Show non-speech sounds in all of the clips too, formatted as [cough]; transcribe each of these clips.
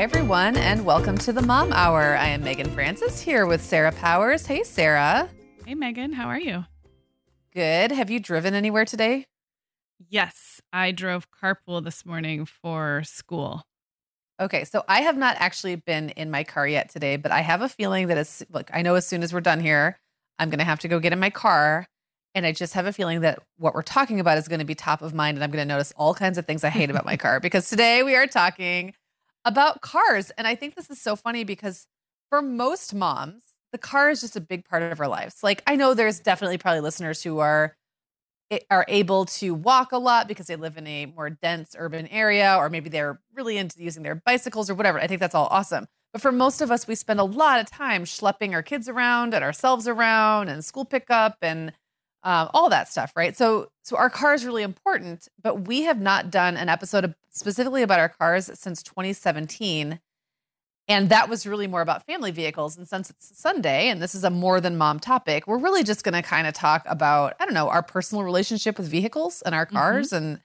Hi, everyone, and welcome to the Mom Hour. I am Meagan Francis here with Sarah Powers. Hey, Sarah. Hey, Meagan, how are you? Good. Have you driven anywhere today? Yes, I drove carpool this morning for school. Okay, so I have not actually been in my car yet today, but I have a feeling that as look, I know as soon as we're done here, I'm going to have to go get in my car, and I just have a feeling that what we're talking about is going to be top of mind, and I'm going to notice all kinds of things I hate about my car [laughs] because today we are talking about cars, and I think this is so funny because for most moms, the car is just a big part of our lives. Like I know there's definitely probably listeners who are eh, are able to walk a lot because they live in a more dense urban area, or maybe they're really into using their bicycles or whatever. I think that's all awesome. But for most of us, we spend a lot of time schlepping our kids around and ourselves around and school pickup and uh, all that stuff, right? So, so our car is really important, but we have not done an episode specifically about our cars since 2017. And that was really more about family vehicles. And since it's Sunday and this is a more than mom topic, we're really just going to kind of talk about, I don't know, our personal relationship with vehicles and our mm-hmm. cars mm-hmm. and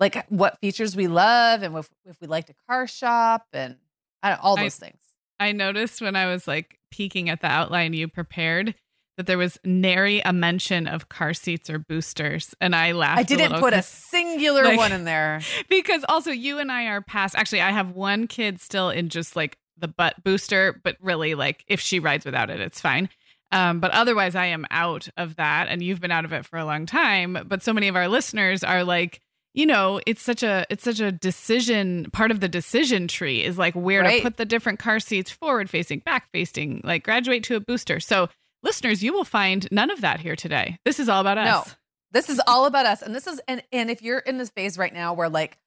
like what features we love and if, if we like to car shop and all those I, things. I noticed when I was like peeking at the outline you prepared that there was nary a mention of car seats or boosters. And I laughed. I didn't a put a singular like, one in there. [laughs] Because also you and I are past actually I have one kid still in just like the butt booster, but really like if she rides without it, it's fine. Um, but otherwise, I am out of that, and you've been out of it for a long time. But so many of our listeners are like, you know, it's such a it's such a decision. Part of the decision tree is like where right. to put the different car seats, forward facing, back facing, like graduate to a booster. So, listeners, you will find none of that here today. This is all about us. No, this is all about us, and this is and and if you're in this phase right now where like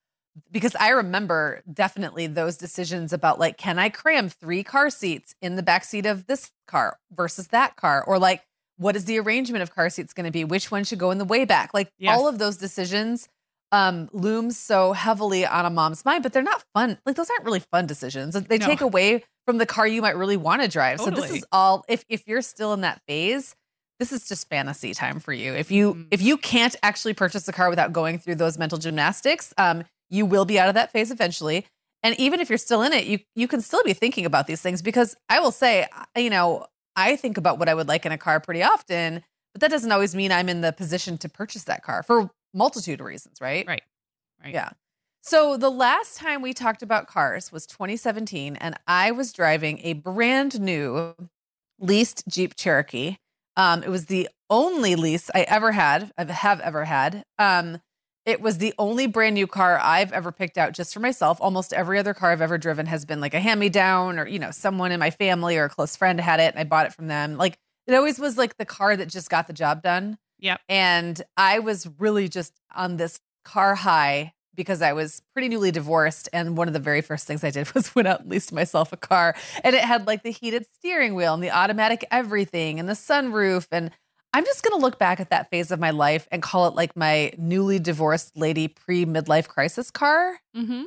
because I remember definitely those decisions about like, can I cram three car seats in the back seat of this car versus that car? Or like, what is the arrangement of car seats going to be? Which one should go in the way back? Like yes. all of those decisions um looms so heavily on a mom's mind, but they're not fun. Like those aren't really fun decisions. They no. take away from the car you might really want to drive. Totally. So this is all if if you're still in that phase, this is just fantasy time for you. If you mm. if you can't actually purchase a car without going through those mental gymnastics, um, you will be out of that phase eventually. And even if you're still in it, you you can still be thinking about these things because I will say, you know, I think about what I would like in a car pretty often, but that doesn't always mean I'm in the position to purchase that car for multitude of reasons, right? Right. Right. Yeah. So the last time we talked about cars was 2017 and I was driving a brand new leased Jeep Cherokee. Um, it was the only lease I ever had, I have ever had. Um, it was the only brand new car I've ever picked out just for myself. Almost every other car I've ever driven has been like a hand me down or, you know, someone in my family or a close friend had it and I bought it from them. Like it always was like the car that just got the job done. Yep. And I was really just on this car high because I was pretty newly divorced. And one of the very first things I did [laughs] was went out and leased myself a car. And it had like the heated steering wheel and the automatic everything and the sunroof. And I'm just going to look back at that phase of my life and call it like my newly divorced lady pre midlife crisis car. Mm-hmm.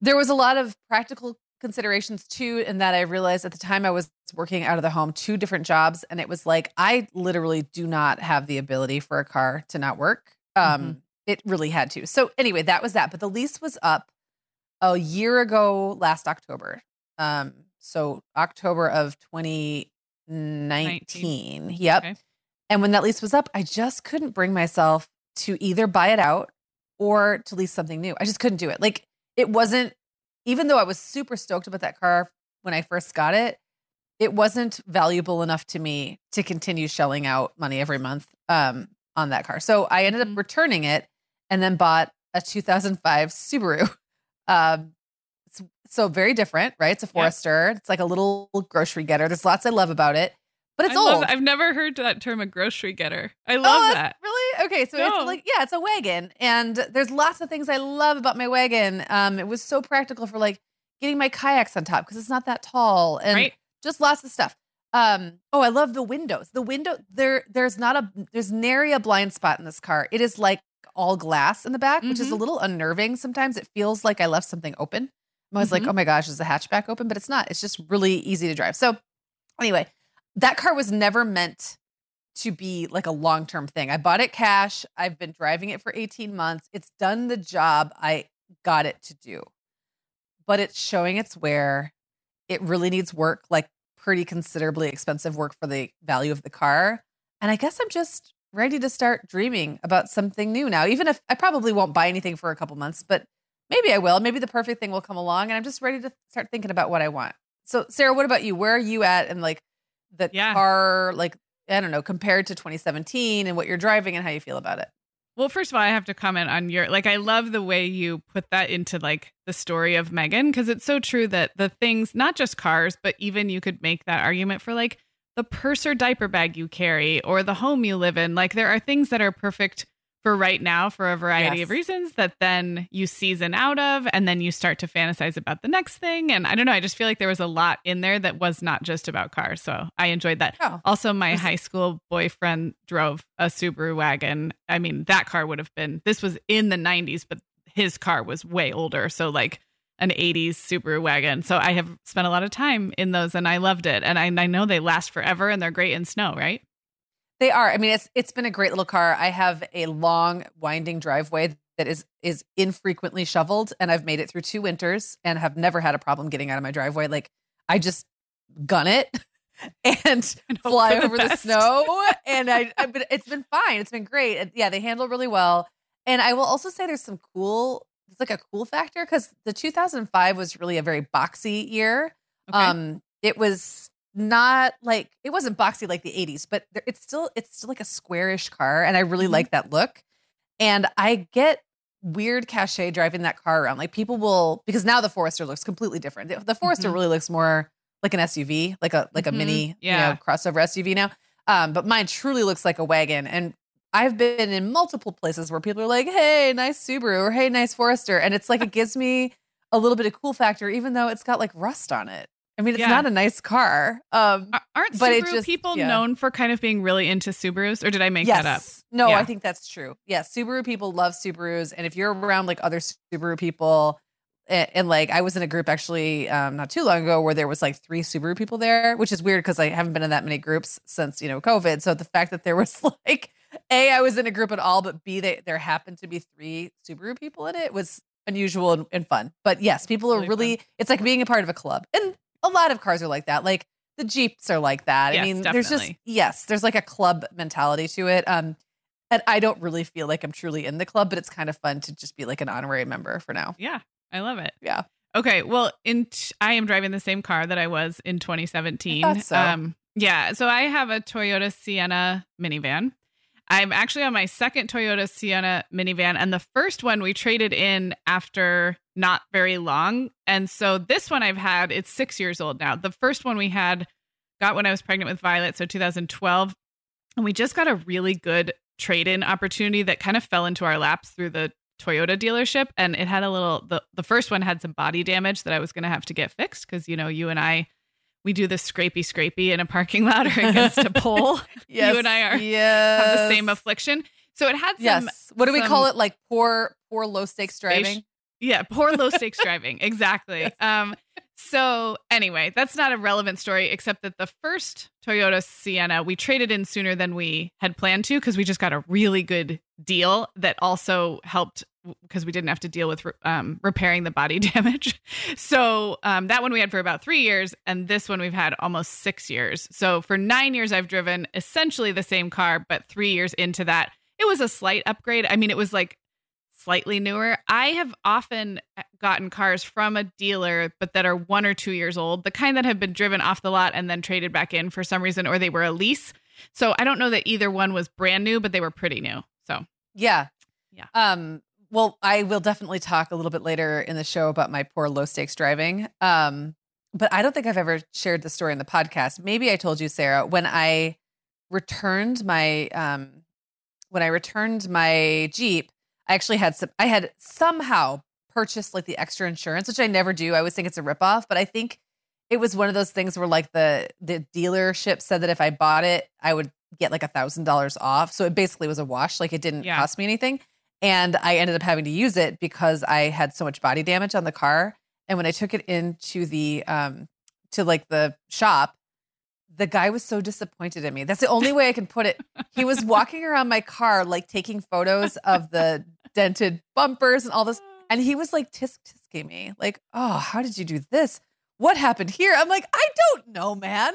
There was a lot of practical considerations too, in that I realized at the time I was working out of the home, two different jobs. And it was like, I literally do not have the ability for a car to not work. Um, Mm-hmm. It really had to. So, anyway, that was that. But the lease was up a year ago last October. Um, so, October of 2019. Yep. Okay. And when that lease was up, I just couldn't bring myself to either buy it out or to lease something new. I just couldn't do it. Like it wasn't, even though I was super stoked about that car when I first got it, it wasn't valuable enough to me to continue shelling out money every month um, on that car. So I ended up returning it and then bought a 2005 Subaru. [laughs] Um, it's, so very different, right? It's a Forester. It's like a little grocery getter. There's lots I love about it, but it's I old. love- I've never heard that term a grocery getter. I love oh, that. Really? Okay, so No. it's like yeah, it's a wagon, and there's lots of things I love about my wagon. Um, it was so practical for like getting my kayaks on top because it's not that tall, and right? just lots of stuff. Um, oh, I love the windows. The window there, there's not a there's nary a blind spot in this car. It is like all glass in the back, which is a Mhm. little unnerving. Sometimes it feels like I left something open. I'm always like, Mhm. oh my gosh, is the hatchback open? But it's not. It's just really easy to drive. So anyway, that car was never meant to be like a long term thing. I bought it cash. I've been driving it for 18 months. It's done the job I got it to do, but it's showing its wear. It really needs work, like pretty considerably expensive work for the value of the car. And I guess I'm just ready to start dreaming about something new now, even if I probably won't buy anything for a couple months, but maybe I will. Maybe the perfect thing will come along and I'm just ready to start thinking about what I want. So, Sarah, what about you? Where are you at in like the Yeah. car, like, I don't know, compared to 2017 and what you're driving and how you feel about it? Well, first of all, I have to comment on your like I love the way you put that into like the story of Meagan because it's so true that the things, not just cars, but even you could make that argument for like the purse or diaper bag you carry or the home you live in. Like there are things that are perfect for right now for a variety of reasons that then you season out of and then you start to fantasize about the next thing. And I don't know, I just feel like there was a lot in there that was not just about cars. So I enjoyed that. Oh, Also, my high school boyfriend drove a Subaru wagon. I mean, that car would have been, this was in the 90s, but his car was way older. So, like an 80s Subaru wagon. So, I have spent a lot of time in those and I loved it. And I, I know they last forever and they're great in snow, right? They are. I mean, it's it's been a great little car. I have a long winding driveway that is is infrequently shoveled, and I've made it through two winters and have never had a problem getting out of my driveway. Like I just gun it [laughs] and [laughs] fly the over the, snow, [laughs] and I, I but it's been fine. It's been great. Yeah, they handle really well. And I will also say there's some cool. It's like a cool factor because the 2005 was really a very boxy year. Okay. Um, it was not like it wasn't boxy like the 80s, but there, it's still it's still like a squarish car, and I really Mhm. like that look. And I get weird cachet driving that car around. Like people will because now the Forester looks completely different. The, the Forester Mhm. really looks more like an SUV, like a like a Mhm. mini, Yeah. you know, crossover SUV now. Um, but mine truly looks like a wagon, and I've been in multiple places where people are like, "Hey, nice Subaru," or "Hey, nice Forester," and it's like it gives me a little bit of cool factor, even though it's got like rust on it. I mean, it's Yeah. not a nice car. Um, Aren't but Subaru just- people yeah. known for kind of being really into Subarus? Or did I make yes. that up? No, Yeah. I think that's true. Yeah, Subaru people love Subarus, and if you're around like other Subaru people, and, and like I was in a group actually um, not too long ago where there was like three Subaru people there, which is weird because I haven't been in that many groups since you know COVID. So the fact that there was [laughs] like a I was in a group at all, but b they, there happened to be three Subaru people in it was unusual and, and fun. But yes, people are Really really. It's like being a part of a club, and a lot of cars are like that. Like the Jeeps are like that. Yes, I mean, there's just definitely. yes, there's like a club mentality to it. Um, and I don't really feel like I'm truly in the club, but it's kind of fun to just be like an honorary member for now. Yeah, I love it. Yeah. Okay, well, in t- I am driving the same car that I was in 2017. I so. Um, yeah, so I have a Toyota Sienna minivan. I'm actually on my second Toyota Sienna minivan, and the first one we traded in after not very long. And so this one I've had, it's six years old now. The first one we had got when I was pregnant with Violet, so 2012. And we just got a really good trade in opportunity that kind of fell into our laps through the Toyota dealership and it had a little the the first one had some body damage that I was going to have to get fixed cuz you know you and I we do this scrapey scrapey in a parking lot or against a pole. [laughs] Yes. You and I are yes. have the same affliction. So it had some Yes. What do we call it? Like poor, poor low stakes driving. Yeah, poor low [laughs] stakes driving. Exactly. Um so anyway, that's not a relevant story except that the first Toyota Sienna we traded in sooner than we had planned to because we just got a really good deal that also helped because we didn't have to deal with um, repairing the body [laughs] damage. So um, that one we had for about three years, and this one we've had almost six years. So for nine years, I've driven essentially the same car, but three years into that, it was a slight upgrade. I mean, it was like slightly newer. I have often gotten cars from a dealer, but that are one or two years old, the kind that have been driven off the lot and then traded back in for some reason, or they were a lease. So I don't know that either one was brand new, but they were pretty new. So Yeah. Yeah. Um, well, I will definitely talk a little bit later in the show about my poor low stakes driving. Um, but I don't think I've ever shared the story in the podcast. Maybe I told you, Sarah, when I returned my um when I returned my Jeep, I actually had some I had somehow purchased like the extra insurance, which I never do. I always think it's a ripoff, but I think it was one of those things where like the the dealership said that if I bought it, I would get like a thousand dollars off. So it basically was a wash. Like it didn't Yeah. cost me anything. And I ended up having to use it because I had so much body damage on the car. And when I took it into the um to like the shop, the guy was so disappointed in me. That's the only way I can put it. He was walking around my car, like taking photos of the dented bumpers and all this. [laughs] And he was like tisk tisking me, like, oh, how did you do this? What happened here? I'm like, I don't know, man.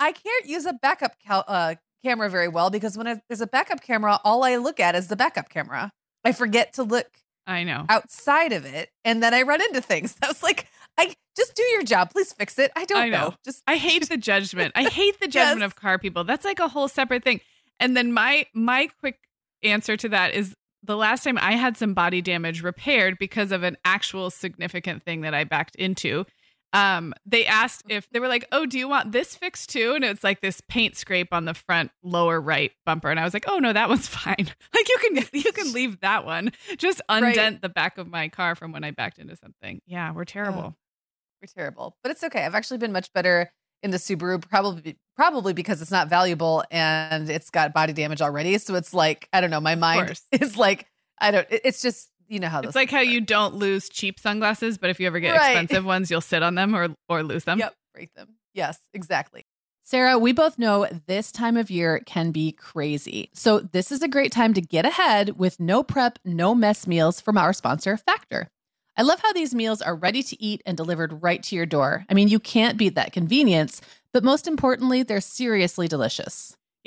I can't use a backup cal- uh, camera very well because when I, there's a backup camera, all I look at is the backup camera. I forget to look I know. outside of it, and then I run into things. [laughs] I was like, I just do your job, please fix it. I don't I know. know. Just I hate the judgment. I hate the [laughs] judgment Yes. of car people. That's like a whole separate thing. And then my my quick answer to that is the last time I had some body damage repaired because of an actual significant thing that I backed into. Um, they asked if they were like, "Oh, do you want this fixed too?" And it's like this paint scrape on the front lower right bumper, and I was like, "Oh no, that one's [laughs] fine. Like you can you can leave that one. Just Right. undent the back of my car from when I backed into something." Yeah, we're terrible. we're terrible, but it's okay. I've actually been much better in the Subaru, probably probably because it's not valuable and it's got body damage already. So it's like I don't know. My mind [laughs] is like I don't. It's just you know how It's like how things you don't lose cheap sunglasses, but if you ever get Right. expensive [laughs] ones, you'll sit on them or or lose them. Yep, break them. Yes, exactly. Sarah, we both know this time of year can be crazy. So, this is a great time to get ahead with no prep, no mess meals from our sponsor, Factor. I love how these meals are ready to eat and delivered right to your door. I mean, you can't beat that convenience, but most importantly, they're seriously delicious.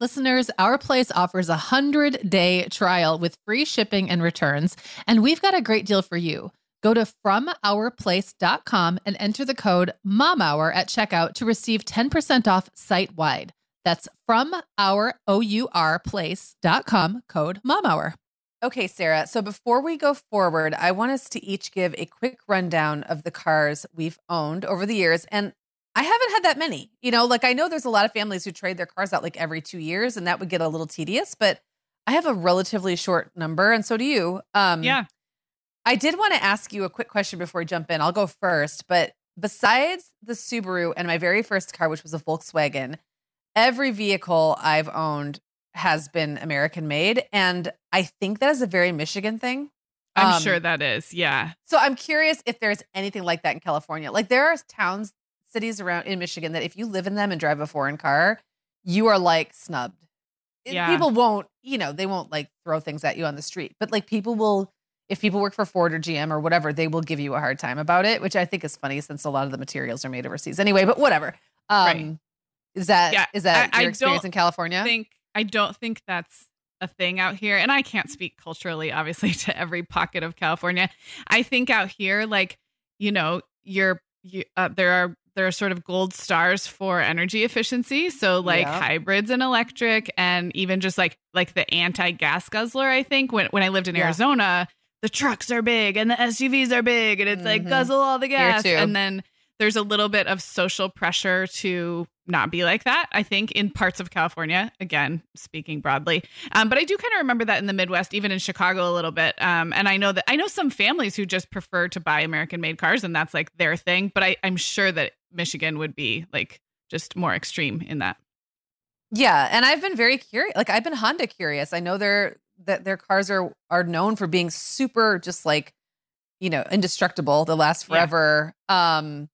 Listeners, our place offers a 100 day trial with free shipping and returns, and we've got a great deal for you. Go to FromOurPlace.com and enter the code MOMHOUR at checkout to receive 10% off site wide. That's from our O-U-R place.com code mom hour. Okay, Sarah. So before we go forward, I want us to each give a quick rundown of the cars we've owned over the years. And I haven't had that many. You know, like I know there's a lot of families who trade their cars out like every two years, and that would get a little tedious, but I have a relatively short number, and so do you. Um, yeah. I did want to ask you a quick question before we jump in. I'll go first, but besides the Subaru and my very first car, which was a Volkswagen, every vehicle I've owned has been American made. And I think that is a very Michigan thing. I'm um, sure that is. Yeah. So I'm curious if there's anything like that in California. Like there are towns, cities around in Michigan that if you live in them and drive a foreign car, you are like snubbed. Yeah. People won't, you know, they won't like throw things at you on the street, but like people will, if people work for Ford or GM or whatever, they will give you a hard time about it, which I think is funny since a lot of the materials are made overseas anyway, but whatever. Um, right. Is that yeah, is that I, your I experience in California? Think I don't think that's a thing out here, and I can't speak culturally, obviously, [laughs] to every pocket of California. I think out here, like you know, you're you, uh, there are there are sort of gold stars for energy efficiency. So like yeah. hybrids and electric, and even just like like the anti gas guzzler. I think when when I lived in yeah. Arizona, the trucks are big and the SUVs are big, and it's mm-hmm. like guzzle all the gas, and then there's a little bit of social pressure to not be like that, I think, in parts of California, again, speaking broadly. Um, but I do kind of remember that in the Midwest, even in Chicago a little bit. Um, and I know that I know some families who just prefer to buy American made cars and that's like their thing. But I, I'm sure that Michigan would be like just more extreme in that. Yeah. And I've been very curious. Like I've been Honda curious. I know they're that their cars are are known for being super just like, you know, indestructible. They last forever. Yeah. Um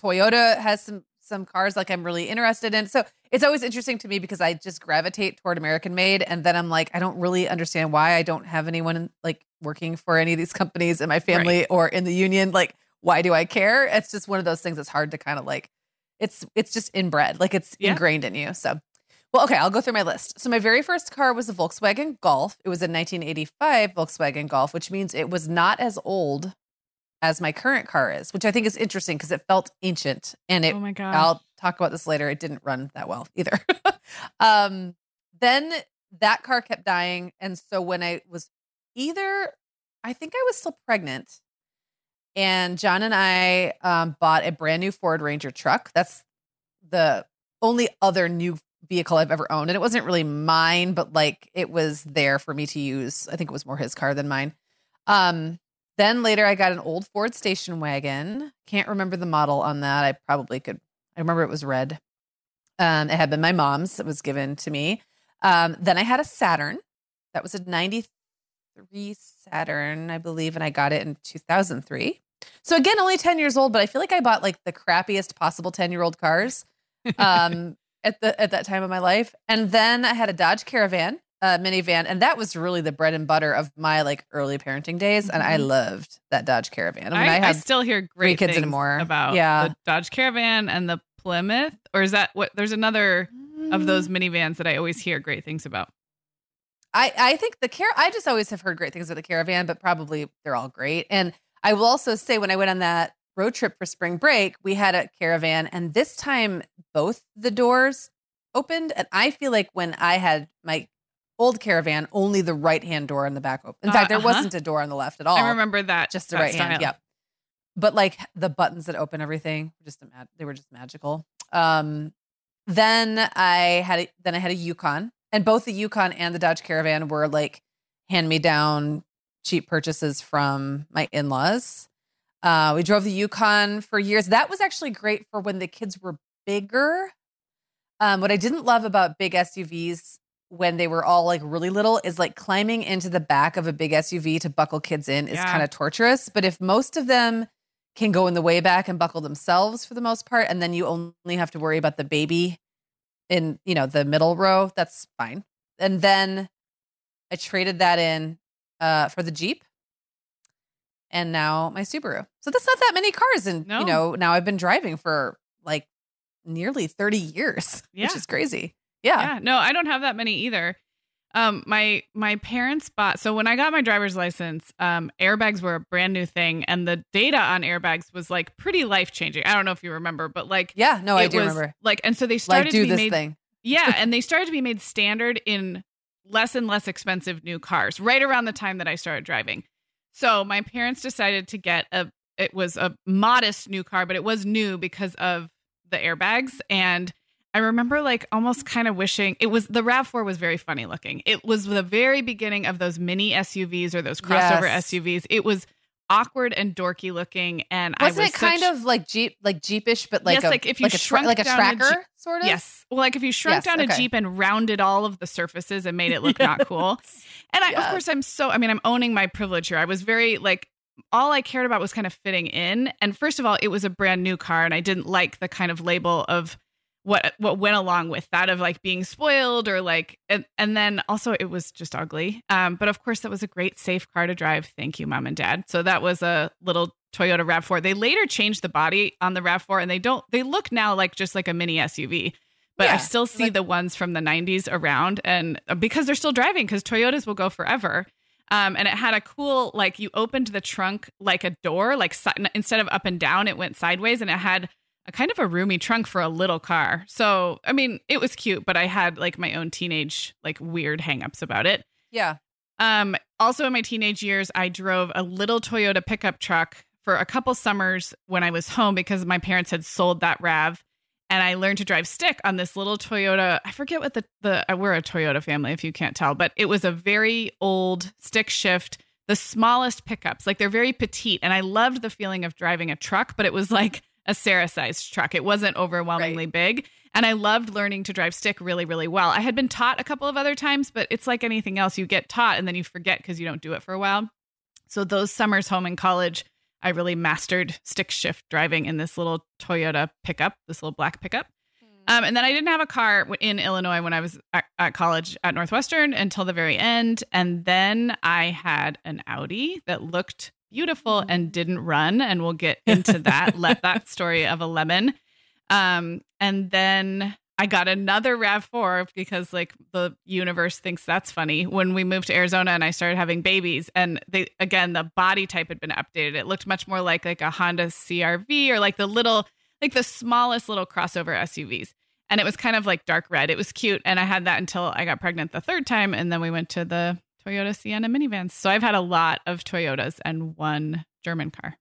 Toyota has some some cars like I'm really interested in. So it's always interesting to me because I just gravitate toward American made. And then I'm like, I don't really understand why I don't have anyone like working for any of these companies in my family right. or in the union. Like, why do I care? It's just one of those things that's hard to kind of like, it's, it's just inbred, like it's yeah. ingrained in you. So, well, okay, I'll go through my list. So my very first car was a Volkswagen Golf. It was a 1985 Volkswagen Golf, which means it was not as old as my current car is, which I think is interesting because it felt ancient and it. Oh my god! I'll talk about this later. It didn't run that well either. [laughs] um, then that car kept dying, and so when I was either, I think I was still pregnant, and John and I um, bought a brand new Ford Ranger truck. That's the only other new vehicle I've ever owned, and it wasn't really mine, but like it was there for me to use. I think it was more his car than mine. Um, then later, I got an old Ford station wagon. Can't remember the model on that. I probably could. I remember it was red. Um, it had been my mom's. It was given to me. Um, then I had a Saturn. That was a 93 Saturn, I believe, and I got it in 2003. So again, only 10 years old, but I feel like I bought like the crappiest possible 10 year old cars [laughs] um, at the at that time of my life. And then I had a Dodge Caravan uh, minivan, and that was really the bread and butter of my like early parenting days, mm-hmm. and I mm-hmm. loved that Dodge Caravan. I, mean, I, I, I still hear great kids anymore about yeah. the Dodge Caravan and the Plymouth, or is that what? There's another mm. of those mm. minivans that I always hear great things about. I I think the car. I just always have heard great things about the Caravan, but probably they're all great. And I will also say when I went on that road trip for spring break, we had a Caravan, and this time both the doors opened, and I feel like when I had my old caravan, only the right hand door in the back open. In uh, fact, there uh-huh. wasn't a door on the left at all. I remember that. Just the right style. hand. Yep. But like the buttons that open everything, just they were just magical. Um, then I had a, then I had a Yukon, and both the Yukon and the Dodge Caravan were like hand me down cheap purchases from my in laws. Uh, we drove the Yukon for years. That was actually great for when the kids were bigger. Um, what I didn't love about big SUVs when they were all like really little is like climbing into the back of a big SUV to buckle kids in is yeah. kind of torturous. But if most of them can go in the way back and buckle themselves for the most part, and then you only have to worry about the baby in, you know, the middle row. That's fine. And then I traded that in uh, for the Jeep and now my Subaru. So that's not that many cars. And, No. you know, now I've been driving for like nearly 30 years, [laughs] Yeah. which is crazy. Yeah. Yeah, no, I don't have that many either. Um, my my parents bought so when I got my driver's license, um, airbags were a brand new thing, and the data on airbags was like pretty life changing. I don't know if you remember, but like Yeah. No, I it do was remember. like, and so they started Like, to be this made. thing. Yeah, [laughs] and they started to be made standard in less and less expensive new cars right around the time that I started driving. So my parents decided to get a it was a modest new car, but it was new because of the airbags and I remember like almost kind of wishing it was the RAV4 was very funny looking. It was the very beginning of those mini SUVs or those crossover Yes. SUVs. It was awkward and dorky looking and Wasn't I was it kind such- of like Jeep, like Jeepish, but like Yes, a, like if you like a, tra- shrunk like a down a Jeep- sort of? Yes. Well, like if you shrunk Yes, down okay. a Jeep and rounded all of the surfaces and made it look not [laughs] cool. And I, of course, I'm so, I mean, I'm owning my privilege here. I was very like, all I cared about was kind of fitting in. And first of all, it was a brand new car and I didn't like the kind of label of what what went along with that of like being spoiled or like and, and then also it was just ugly. Um but of course that was a great safe car to drive. Thank you mom and dad. So that was a little toyota rav4 they later changed the body on the rav4 and they don't they look now like just like a mini suv but I still see like- the ones from the 90s around and uh, because they're still driving because Toyotas will go forever. Um, and it had a cool like you opened the trunk like a door like si- instead of up and down it went sideways and it had a kind of a roomy trunk for a little car. So, I mean, it was cute, but I had like my own teenage like weird hangups about it. Yeah. Um, also in my teenage years, I drove a little Toyota pickup truck for a couple summers when I was home because my parents had sold that RAV. And I learned to drive stick on this little Toyota. I forget what the the uh, we're a Toyota family if you can't tell, but it was a very old stick shift, the smallest pickups. Like they're very petite, and I loved the feeling of driving a truck, but it was like a Sarah sized truck. It wasn't overwhelmingly big. And I loved learning to drive stick really, really well. I had been taught a couple of other times, but it's like anything else. You get taught and then you forget because you don't do it for a while. So those summers home in college, I really mastered stick shift driving in this little Toyota pickup, this little black pickup. Um, and then I didn't have a car in Illinois when I was at, at college at Northwestern until the very end. And then I had an Audi that looked beautiful and didn't run. And we'll get into that. Let that [laughs] story of a lemon. Um, and then I got another RAV4 because like the universe thinks that's funny when we moved to Arizona and I started having babies. And they again the body type had been updated. It looked much more like like a Honda CRV or like the little like the smallest little crossover SUVs. And it was kind of like dark red. It was cute. And I had that until I got pregnant the third time. And then we went to the Toyota Sienna minivans. So I've had a lot of Toyotas and one German car.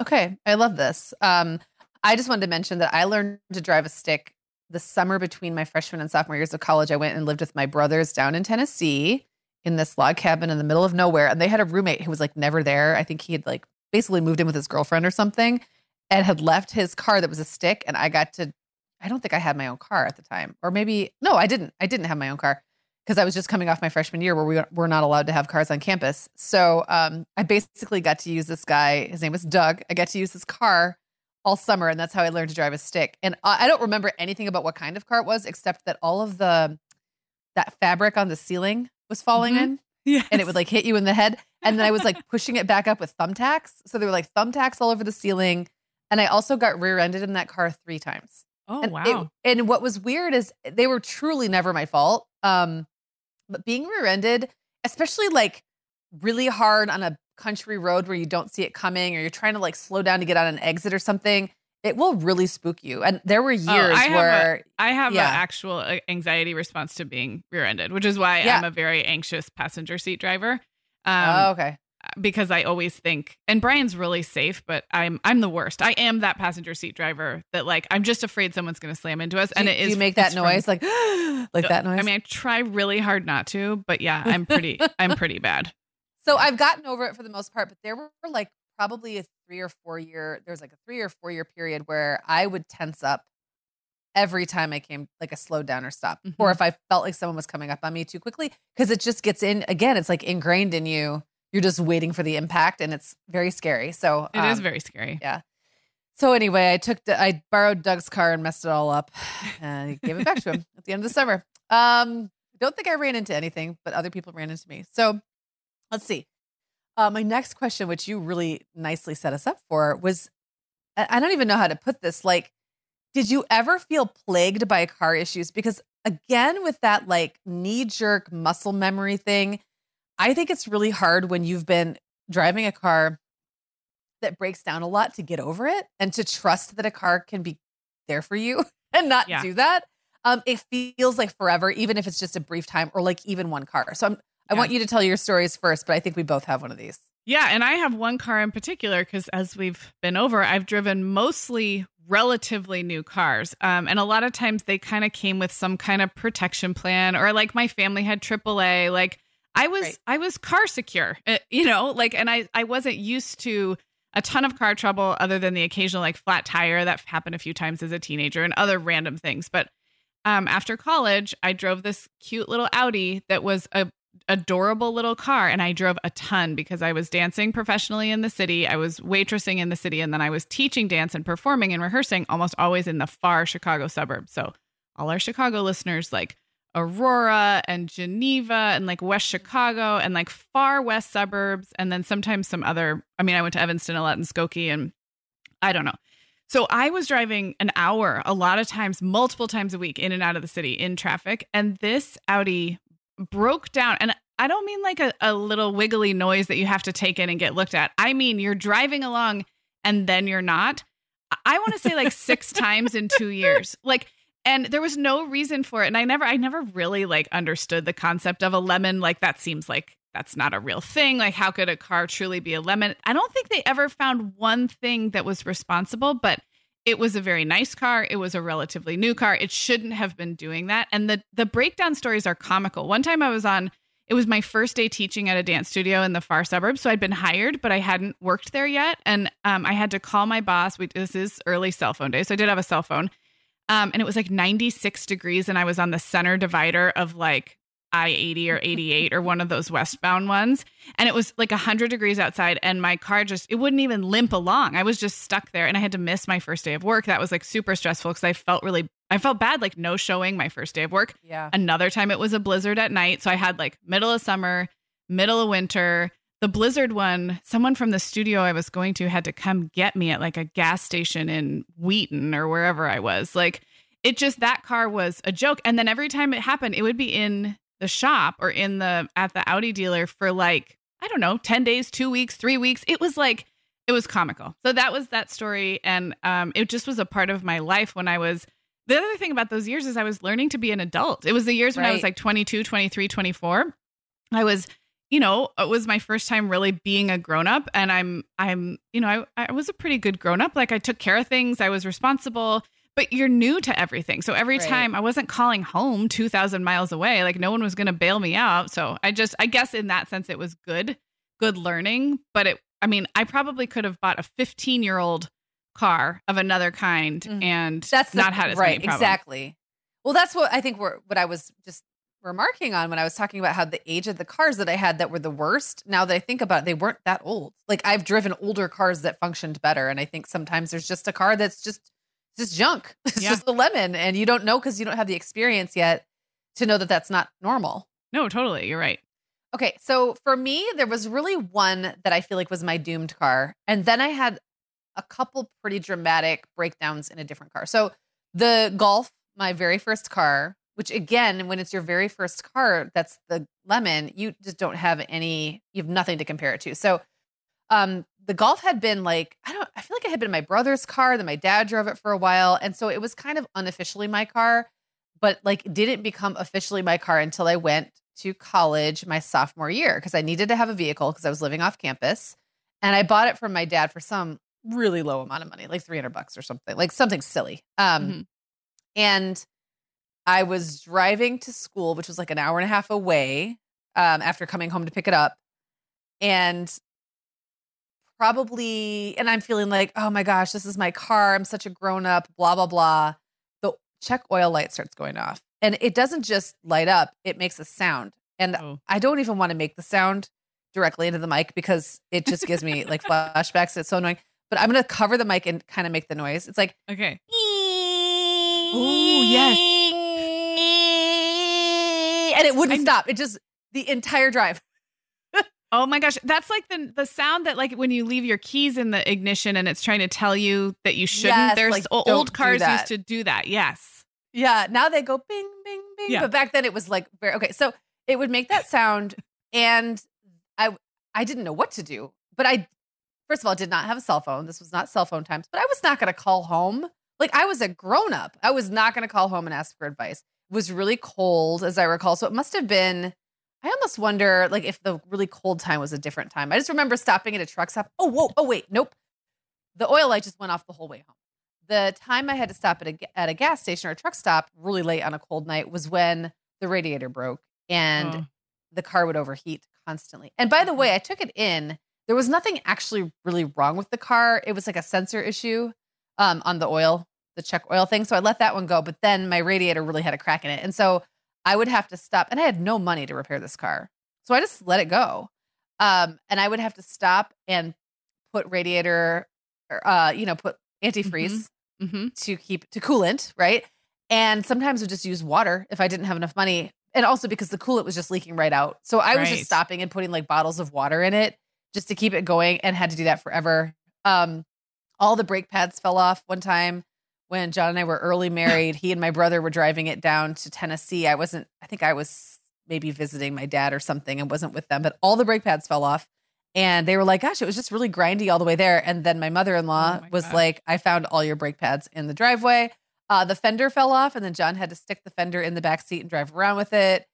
Okay, I love this. Um, I just wanted to mention that I learned to drive a stick the summer between my freshman and sophomore years of college. I went and lived with my brothers down in Tennessee in this log cabin in the middle of nowhere, and they had a roommate who was like never there. I think he had like basically moved in with his girlfriend or something, and had left his car that was a stick, and I got to. I don't think I had my own car at the time, or maybe no, I didn't. I didn't have my own car because I was just coming off my freshman year where we were not allowed to have cars on campus. So um, I basically got to use this guy. His name was Doug. I got to use his car all summer, and that's how I learned to drive a stick. And I, I don't remember anything about what kind of car it was, except that all of the that fabric on the ceiling was falling Mhm. in, Yeah. and it would like hit you in the head. And then I was like pushing it back up with thumbtacks. So there were like thumbtacks all over the ceiling. And I also got rear-ended in that car three times. Oh And wow. it- and what was weird is they were truly never my fault. Um, but being rear-ended, especially like really hard on a country road where you don't see it coming, or you're trying to like slow down to get on an exit or something, it will really spook you. And there were years Oh, I have a- where I have Yeah. an actual uh, anxiety response to being rear-ended, which is why Yeah. I'm a very anxious passenger seat driver. oh, Um, okay, because I always think, and Brian's really safe, but I'm I'm the worst. I am that passenger seat driver that like I'm just afraid someone's going to slam into us, and do, it do you make that it's from- noise like [gasps] like that noise? I mean, I try really hard not to, but yeah, I'm [laughs] pretty I'm pretty bad. So I've gotten over it for the most part, but there were like probably a three or four year, there's like a three or four year period where I would tense up every time I came like a slow down or stop, or Mhm. if I felt like someone was coming up on me too quickly, because it just gets in again, it's like ingrained in you. You're just waiting for the impact and it's very scary. So It is um, very scary. yeah. So anyway, I took I borrowed Doug's car and messed it all up, and I gave it back to him at the end of the summer. Um, don't think I ran into anything, but other people ran into me. So let's see. Uh, my next question, which you really nicely set us up for, was I don't even know how to put this. Like, did you ever feel plagued by car issues? Because again, with that like knee jerk muscle memory thing, I think it's really hard when you've been driving a car that breaks down a lot to get over it and to trust that a car can be there for you [laughs] and not yeah. do that. Um, it feels like forever, even if it's just a brief time or like even one car. So I'm, I yeah. want you to tell your stories first, but I think we both have one of these. Yeah, and I have one car in particular because as we've been over, I've driven mostly relatively new cars. Um, and a lot of times they kind of came with some kind of protection plan, or like my family had AAA. Like I was, right. I was car secure, uh, you know, like, and I, I wasn't used to a ton of car trouble other than the occasional like flat tire that happened a few times as a teenager and other random things. But um, after college, I drove this cute little Audi that was a adorable little car and I drove a ton because I was dancing professionally in the city. I was waitressing in the city and then I was teaching dance and performing and rehearsing almost always in the far Chicago suburbs. So all our Chicago listeners like Aurora and Geneva and like West Chicago and like far west suburbs and then sometimes some other I mean I went to Evanston a lot and Skokie and I don't know. So I was driving an hour a lot of times multiple times a week in and out of the city in traffic and this Audi broke down and I don't mean like a, a little wiggly noise that you have to take in and get looked at. I mean you're driving along and then you're not. I want to say like six [laughs] times in two years. Like and there was no reason for it. And I never I never really like understood the concept of a lemon. Like that seems like that's not a real thing. Like how could a car truly be a lemon? I don't think they ever found one thing that was responsible, but it was a very nice car. It was a relatively new car. It shouldn't have been doing that. And the the breakdown stories are comical. One time I was on it was my first day teaching at a dance studio in the far suburbs. So I'd been hired, but I hadn't worked there yet. And um, I had to call my boss. We, this is early cell phone day. So I did have a cell phone. Um, and it was like 96 degrees. And I was on the center divider of like I 80 or 88 or one of those westbound ones. And it was like 100 degrees outside, and my car just, it wouldn't even limp along. I was just stuck there, and I had to miss my first day of work. That was like super stressful because I felt really, I felt bad, like no showing my first day of work. Yeah. Another time it was a blizzard at night. So I had like middle of summer, middle of winter. The blizzard one, someone from the studio I was going to had to come get me at like a gas station in Wheaton or wherever I was. Like, it just that car was a joke and then every time it happened it would be in the shop or in the at the Audi dealer for like I don't know, 10 days, 2 weeks, 3 weeks. It was like it was comical. So that was that story and um it just was a part of my life when I was the other thing about those years is I was learning to be an adult. It was the years when right. I was like 22, 23, 24. I was you know, it was my first time really being a grown up and I'm I'm you know, I I was a pretty good grown up. Like I took care of things, I was responsible but you're new to everything. So every right. time I wasn't calling home 2000 miles away, like no one was going to bail me out. So I just, I guess in that sense, it was good, good learning. But it, I mean, I probably could have bought a 15 year old car of another kind mm. and that's not the, had as right, many problems. Exactly. Well, that's what I think we're, what I was just remarking on when I was talking about how the age of the cars that I had that were the worst. Now that I think about it, they weren't that old. Like I've driven older cars that functioned better. And I think sometimes there's just a car that's just just junk. [laughs] It's yeah. just the lemon. And you don't know because you don't have the experience yet to know that that's not normal. No, totally. You're right. Okay. So for me, there was really one that I feel like was my doomed car. And then I had a couple pretty dramatic breakdowns in a different car. So the Golf, my very first car, which again, when it's your very first car, that's the lemon, you just don't have any, you have nothing to compare it to. So um the golf had been like i don't i feel like it had been my brother's car then my dad drove it for a while and so it was kind of unofficially my car but like didn't become officially my car until i went to college my sophomore year because i needed to have a vehicle because i was living off campus and i bought it from my dad for some really low amount of money like 300 bucks or something like something silly um mm-hmm. and i was driving to school which was like an hour and a half away um after coming home to pick it up and probably, and I'm feeling like, oh my gosh, this is my car. I'm such a grown up, blah, blah, blah. The check oil light starts going off. And it doesn't just light up, it makes a sound. And oh. I don't even want to make the sound directly into the mic because it just gives me like [laughs] flashbacks. It's so annoying. but I'm gonna cover the mic and kind of make the noise. It's like Okay. [laughs] Ooh, yes. And it wouldn't I'm- stop. It just the entire drive. [laughs] Oh my gosh, that's like the the sound that like when you leave your keys in the ignition and it's trying to tell you that you shouldn't. Yes, There's like, old cars used to do that. Yes. Yeah, now they go bing, bing, bing. Yeah. But back then it was like very okay. So it would make that sound, and I I didn't know what to do. But I first of all did not have a cell phone. This was not cell phone times. But I was not going to call home. Like I was a grown up. I was not going to call home and ask for advice. Was really cold, as I recall. So it must have been. I almost wonder, like, if the really cold time was a different time. I just remember stopping at a truck stop. Oh, whoa, oh wait, nope. The oil light just went off the whole way home the time I had to stop at a at a gas station or a truck stop really late on a cold night was when the radiator broke and Oh. the car would overheat constantly. And by the way, I took it in. There was nothing actually really wrong with the car. It was like a sensor issue um, on the oil, the check oil thing. So I let that one go. But then my radiator really had a crack in it, and so I would have to stop. And I had no money to repair this car, so I just let it go. Um, and I would have to stop and put radiator, or, uh, you know, put antifreeze Mm-hmm. to keep to coolant, right? And sometimes would just use water if I didn't have enough money. And also because the coolant was just leaking right out. So I was Right. just stopping and putting like bottles of water in it just to keep it going and had to do that forever. Um all the brake pads fell off one time when John and I were early married. he and my brother were driving it down to Tennessee. I wasn't I think I was maybe visiting my dad or something and wasn't with them, but all the brake pads fell off. And they were like, gosh, it was just really grindy all the way there. And then my mother in law Oh was gosh. like, I found all your brake pads in the driveway. Uh, the fender fell off, and then John had to stick the fender in the back seat and drive around with it.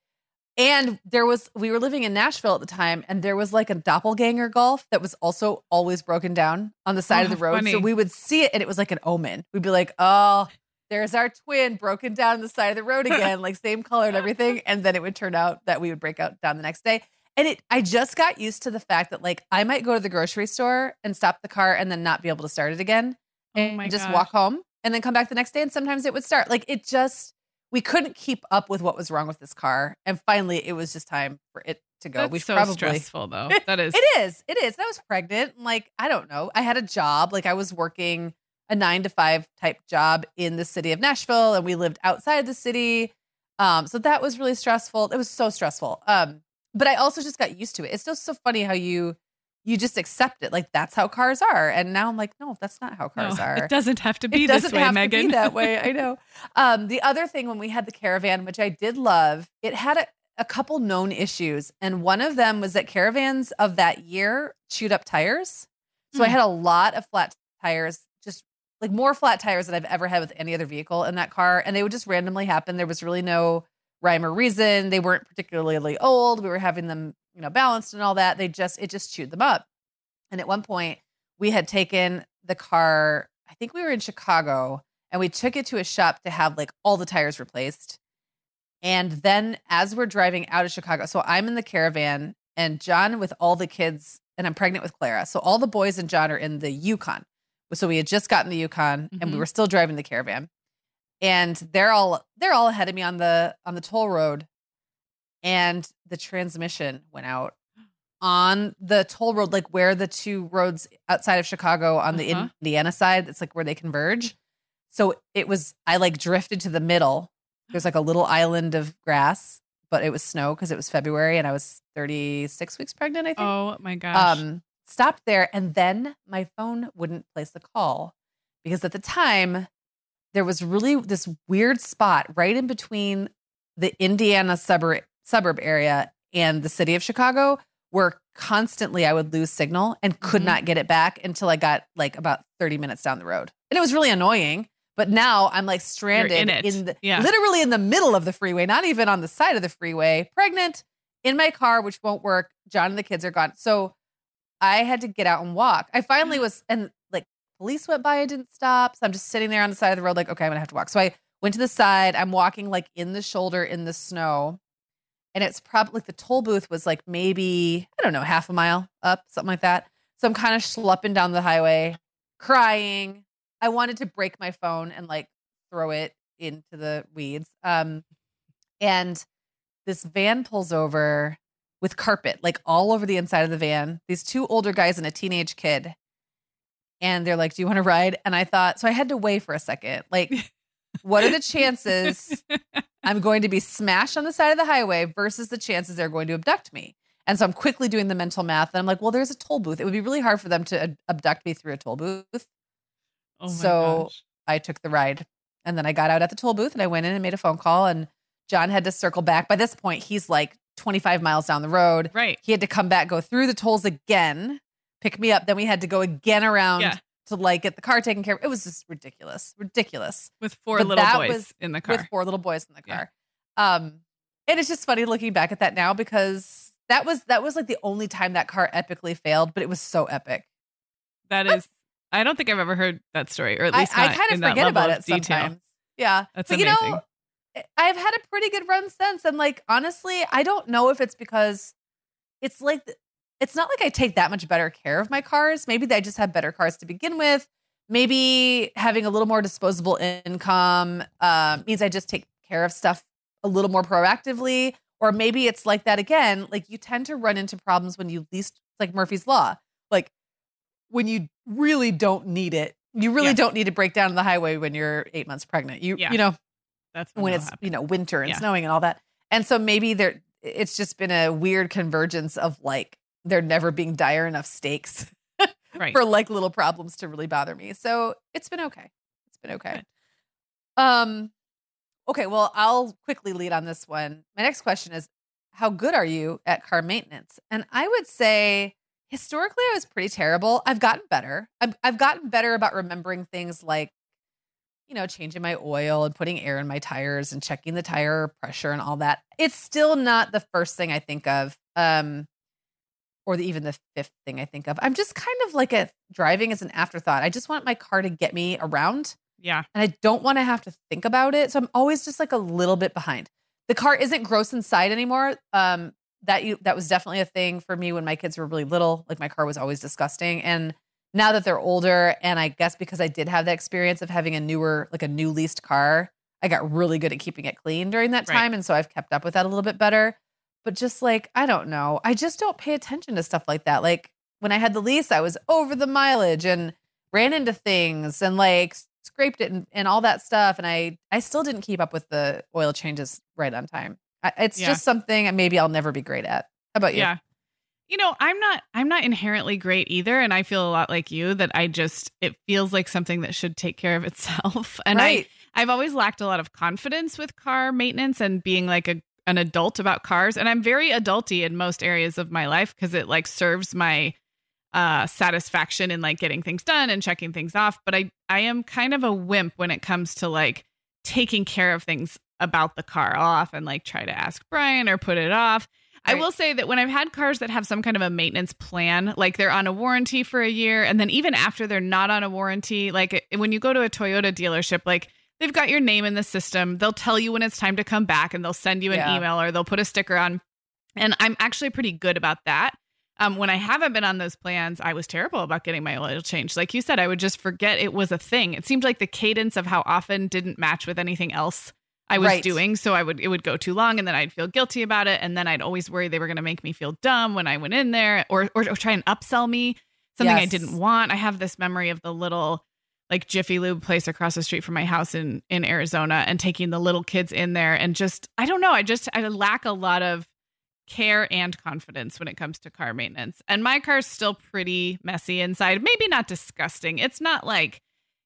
And there was, we were living in Nashville at the time, and there was like a doppelganger golf that was also always broken down on the side Oh, of the oh, road. funny. So we would see it, and it was like an omen. We'd be like, oh, there's our twin broken down on the side of the road again, like same color and everything. And then it would turn out that we would break out down the next day. And it, I just got used to the fact that like I might go to the grocery store and stop the car and then not be able to start it again Oh and just gosh. walk home and then come back the next day. And sometimes it would start. Like it just, we couldn't keep up with what was wrong with this car. And finally, it was just time for it to go. That's we so probably stressful though. [laughs] That is. it is. It is. And I was pregnant. Like, I don't know. I had a job. Like, I was working a nine to five type job in the city of Nashville, and we lived outside the city. Um, so that was really stressful. It was so stressful. Um, but I also just got used to it. It's just so funny how you you just accept it. Like that's how cars are. And now I'm like, no, that's not how cars [laughs] No, are It doesn't have to be it doesn't this way, have Meagan. to be that way. I [laughs] know. Um, the other thing when we had the caravan, which I did love, it had a, a couple known issues, and one of them was that caravans of that year chewed up tires. So I Hmm. had a lot of flat tires, just like more flat tires than I've ever had with any other vehicle in that car, and they would just randomly happen. There was really no rhyme or reason. They weren't particularly old. We were having them, you know, balanced and all that. They just it just chewed them up. And at one point, we had taken the car, I think we were in Chicago, and we took it to a shop to have like all the tires replaced. And then as we're driving out of Chicago, so I'm in the caravan and John with all the kids, and I'm pregnant with Clara. So all the boys and John are in the Yukon. So we had just gotten the Yukon and we Mhm. were still driving the caravan. And they're all they're all ahead of me on the on the toll road. And the transmission went out on the toll road, like where the two roads outside of Chicago on the Uh-huh. Indiana side, that's like where they converge. So it was, I like drifted to the middle. There's like a little island of grass, but it was snow because it was February and I was 36 weeks pregnant, I think. Oh my gosh. um, stopped there. And then my phone wouldn't place the call because at the time there was really this weird spot right in between the Indiana suburb suburb area and the city of Chicago where constantly I would lose signal and could Mhm. not get it back until I got like about 30 minutes down the road. And it was really annoying. But now I'm like stranded in it. the Yeah. literally in the middle of the freeway, not even on the side of the freeway, pregnant in my car, which won't work. John and the kids are gone. So I had to get out and walk. I finally was, and like police went by and didn't stop. So I'm just sitting there on the side of the road, like, okay, I'm gonna have to walk. So I went to the side. I'm walking like in the shoulder in the snow. And it's probably like the toll booth was like maybe, I don't know, half a mile up, something like that. So I'm kind of schlepping down the highway, crying. I wanted to break my phone and like throw it into the weeds. Um, and this van pulls over with carpet like all over the inside of the van. These two older guys and a teenage kid. and they're like, "Do you want to ride?" And I thought, so I had to weigh for a second. Like, what are the chances [laughs] I'm going to be smashed on the side of the highway versus the chances they're going to abduct me? And so I'm quickly doing the mental math, and I'm like, well, there's a toll booth. It would be really hard for them to abduct me through a toll booth. Oh my So- gosh. I took the ride, and then I got out at the toll booth, and I went in and made a phone call, and John had to circle back. By this point, he's like 25 miles down the road. Right. He had to come back, go through the tolls again, pick me up. Then we had to go again around Yeah. To like get the car taken care of. It was just ridiculous, ridiculous With four But little boys was in the car. with four little boys in the Yeah. car. Um, and it's just funny looking back at that now because that was that was like the only time that car epically failed, but it was so epic. that is, I don't think I've ever heard that story, or at least I not kind of forget about it detail. sometimes. Yeah, That's but you know, I've had a pretty good run since, and like honestly, I don't know if it's because it's like it's not like I take that much better care of my cars. Maybe I just have better cars to begin with. Maybe having a little more disposable income um, means I just take care of stuff a little more proactively. Or maybe it's like that again. Like you tend to run into problems when you least, like Murphy's Law. Like when you really don't need it, you really Yes. don't need to break down on the highway when you're eight months pregnant. You, Yeah. you know, That's when it'll it's happen. you know winter and Yeah. snowing and all that. And so maybe there it's just been a weird convergence of like there never being dire enough stakes [laughs] right. for like little problems to really bother me. So it's been okay. It's been okay. Good. Um okay, well, I'll quickly lead on this one. My next question is how good are you at car maintenance? And I would say historically I was pretty terrible. I've gotten better. I've I've gotten better about remembering things like you know, changing my oil and putting air in my tires and checking the tire pressure and all that. It's still not the first thing I think of. Um or the, even the fifth thing I think of. I'm just kind of like a driving as an afterthought. I just want my car to get me around yeah. and I don't want to have to think about it. So I'm always just like a little bit behind. The car isn't gross inside anymore. Um, that you that was definitely a thing for me when my kids were really little. Like my car was always disgusting, and now that they're older, and I guess because I did have that experience of having a newer, like a new leased car, I got really good at keeping it clean during that Right. time, and so I've kept up with that a little bit better. But just like I don't know, I just don't pay attention to stuff like that. Like when I had the lease, I was over the mileage and ran into things and like scraped it and, and all that stuff and i i still didn't keep up with the oil changes right on time I, it's Yeah. just something maybe i'll never be great at how about you Yeah. You know, I'm not I'm not inherently great either and I feel a lot like you that I just it feels like something that should take care of itself. [laughs] And right I I've always lacked a lot of confidence with car maintenance and being like a an adult about cars and I'm very adulty in most areas of my life because it like serves my uh satisfaction in like getting things done and checking things off, but I I am kind of a wimp when it comes to like taking care of things about the car. I'll often like try to ask Brian or put it off. I will say that when I've had cars that have some kind of a maintenance plan, like they're on a warranty for a year, and then even after they're not on a warranty, like when you go to a Toyota dealership, like they've got your name in the system, they'll tell you when it's time to come back and they'll send you an Yeah. email or they'll put a sticker on. And I'm actually pretty good about that. Um, when I haven't been on those plans, I was terrible about getting my oil changed. Like you said, I would just forget it was a thing. It seemed like the cadence of how often didn't match with anything else I was Right. doing. So I would it would go too long and then I'd feel guilty about it. And then I'd always worry they were gonna make me feel dumb when I went in there or or, or try and upsell me something I didn't want. I have this memory of the little like Jiffy Lube place across the street from my house in in Arizona and taking the little kids in there and just I don't know, I just I lack a lot of care and confidence when it comes to car maintenance. And my car's still pretty messy inside. Maybe not disgusting. It's not like,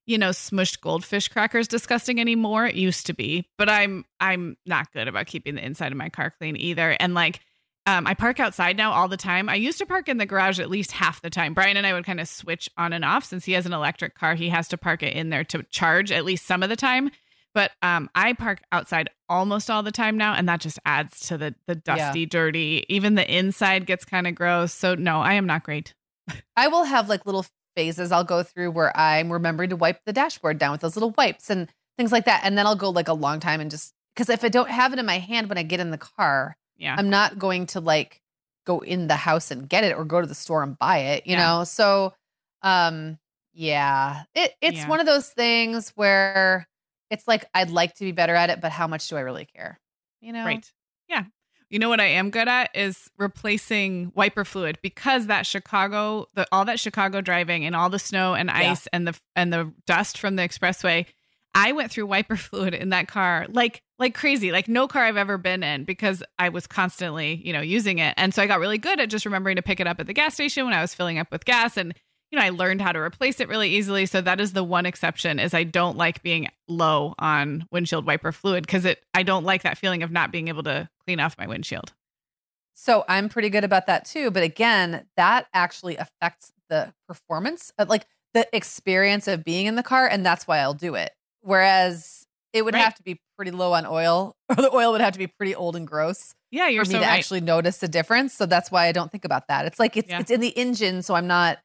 you know, smushed goldfish crackers disgusting anymore. It used to be, but I'm I'm not good about keeping the inside of my car clean either. And like um, I park outside now all the time. I used to park in the garage at least half the time. Brian and I would kind of switch on and off since he has an electric car. He has to park it in there to charge at least some of the time. But um, I park outside almost all the time now, and that just adds to the the dusty, dirty. Even the inside gets kind of gross. So no, I am not great. i will have like little phases i'll go through where i'm remembering to wipe the dashboard down with those little wipes and things like that and then i'll go like a long time and just because if i don't have it in my hand when i get in the car Yeah, I'm not going to like go in the house and get it or go to the store and buy it, you Yeah. know? So um yeah. It it's Yeah. one of those things where it's like I'd like to be better at it, but how much do I really care? You know? right. Yeah. You know what I am good at is replacing wiper fluid because that Chicago, the all that Chicago driving and all the snow and ice and the and the dust from the expressway. I went through wiper [laughs] fluid in that car like like crazy, like no car I've ever been in because I was constantly, you know, using it. And so I got really good at just remembering to pick it up at the gas station when I was filling up with gas and you know, I learned how to replace it really easily. So that is the one exception is I don't like being low on windshield wiper fluid because it I don't like that feeling of not being able to clean off my windshield. So I'm pretty good about that too. But again, that actually affects the performance, like the experience of being in the car. And that's why I'll do it. Whereas it would Right. have to be pretty low on oil, [laughs] or the oil would have to be pretty old and gross Yeah, you're for me so to right. actually notice the difference. So that's why I don't think about that. It's like it's Yeah. it's in the engine, so I'm not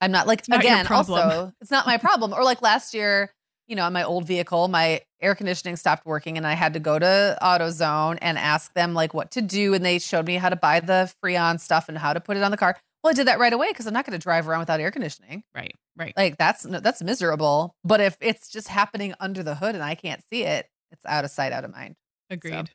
I'm not like not your again problem. also [laughs] it's not my problem. or like last year, you know, on my old vehicle, my air conditioning stopped working and I had to go to AutoZone and ask them like what to do and they showed me how to buy the Freon stuff and how to put it on the car. Well, I did that right away because I'm not going to drive around without air conditioning. right, right. Like that's that's miserable. But if it's just happening under the hood and I can't see it, it's out of sight, out of mind. Agreed.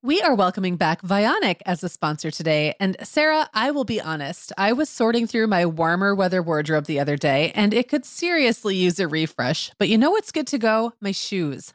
We are welcoming back Vionic as a sponsor today. And Sarah, I will be honest, I was sorting through my warmer weather wardrobe the other day and it could seriously use a refresh. But you know what's good to go? My shoes.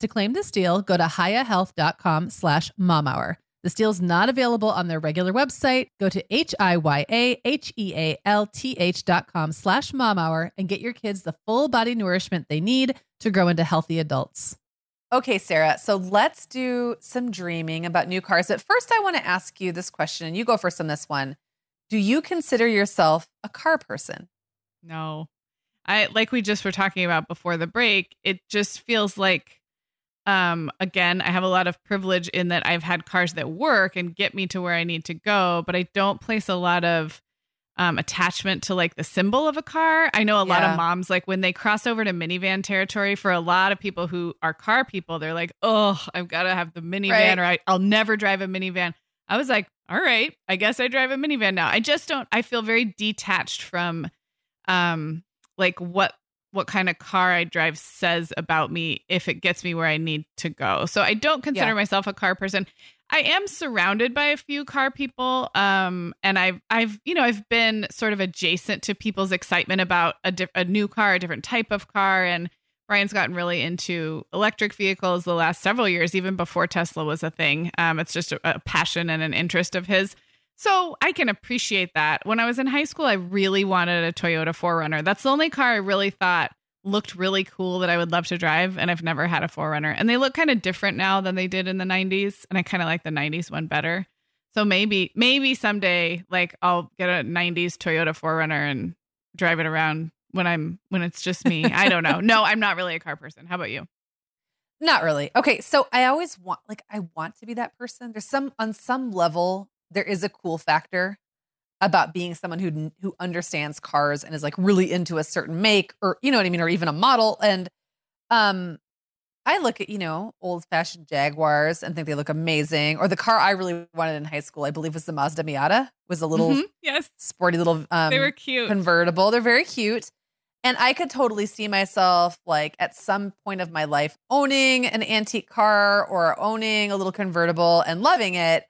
To claim this deal, go to hiyahealth.com slash momhour. This deal's not available on their regular website. Go to H-I-Y-A-H-E-A-L-T-H dot com slash momhour and get your kids the full body nourishment they need to grow into healthy adults. Okay, Sarah. So let's do some dreaming about new cars. But first, I want to ask you this question, and you go first on this one. Do you consider yourself a car person? No. I like we just were talking about before the break, it just feels like um again, I have a lot of privilege in that I've had cars that work and get me to where I need to go, but I don't place a lot of um attachment to like the symbol of a car. I know a lot of moms like when they cross over to minivan territory for a lot of people who are car people, they're like, "Oh, I've got to have the minivan Right. or I, I'll never drive a minivan." I was like, "All right, I guess I drive a minivan now." I just don't I feel very detached from um like what what kind of car I drive says about me if it gets me where I need to go. So I don't consider Yeah. myself a car person. I am surrounded by a few car people um and I've I've you know I've been sort of adjacent to people's excitement about a diff- a new car, a different type of car and Brian's gotten really into electric vehicles the last several years even before Tesla was a thing. Um it's just a, a passion and an interest of his. So I can appreciate that. When I was in high school, I really wanted a Toyota 4Runner. That's the only car I really thought looked really cool that I would love to drive. And I've never had a 4Runner. And they look kind of different now than they did in the 90s. And I kind of like the 90s one better. So maybe, maybe someday, like I'll get a 90s Toyota 4Runner and drive it around when I'm, when it's just me. [laughs] I don't know. No, I'm not really a car person. How about you? Not really. Okay, so I always want like I want to be that person. There's some on some level there is a cool factor about being someone who who understands cars and is like really into a certain make or you know what I mean or even a model and um I look at, you know, old fashioned Jaguars and think they look amazing. Or the car I really wanted in high school, I believe was the Mazda Miata, was a little Mhm. yes, sporty little um they were cute. convertible. They're very cute. And I could totally see myself like at some point of my life owning an antique car or owning a little convertible and loving it.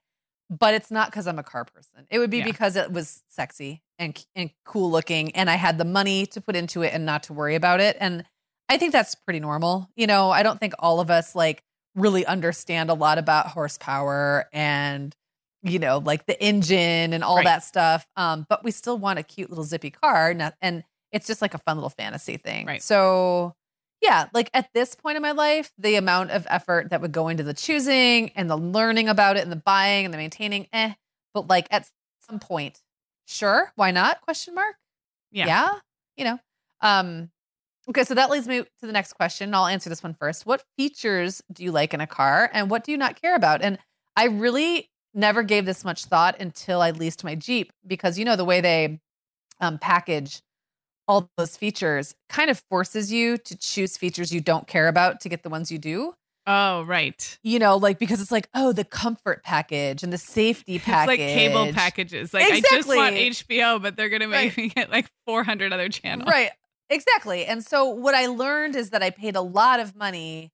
But it's not because I'm a car person. It would be Yeah. because it was sexy and and cool looking and I had the money to put into it and not to worry about it. And I think that's pretty normal. You know, I don't think all of us like really understand a lot about horsepower and you know, like the engine and all Right. that stuff. Um, but we still want a cute little zippy car. And it's just like a fun little fantasy thing. Right. So, yeah, like at this point in my life, the amount of effort that would go into the choosing and the learning about it and the buying and the maintaining, eh. But like at some point, sure, why not? Question mark. Yeah. You know. Um, okay, so that leads me to the next question. I'll answer this one first. What features do you like in a car and what do you not care about? And I really never gave this much thought until I leased my Jeep because you know the way they um, package all those features kind of forces you to choose features you don't care about to get the ones you do. Oh, right. You know, like because it's like, oh, the comfort package and the safety package. [laughs] It's like cable packages. Like I just want HBO, but they're gonna make Right. me get like 400 other channels. Right. Exactly. And so what I learned is that I paid a lot of money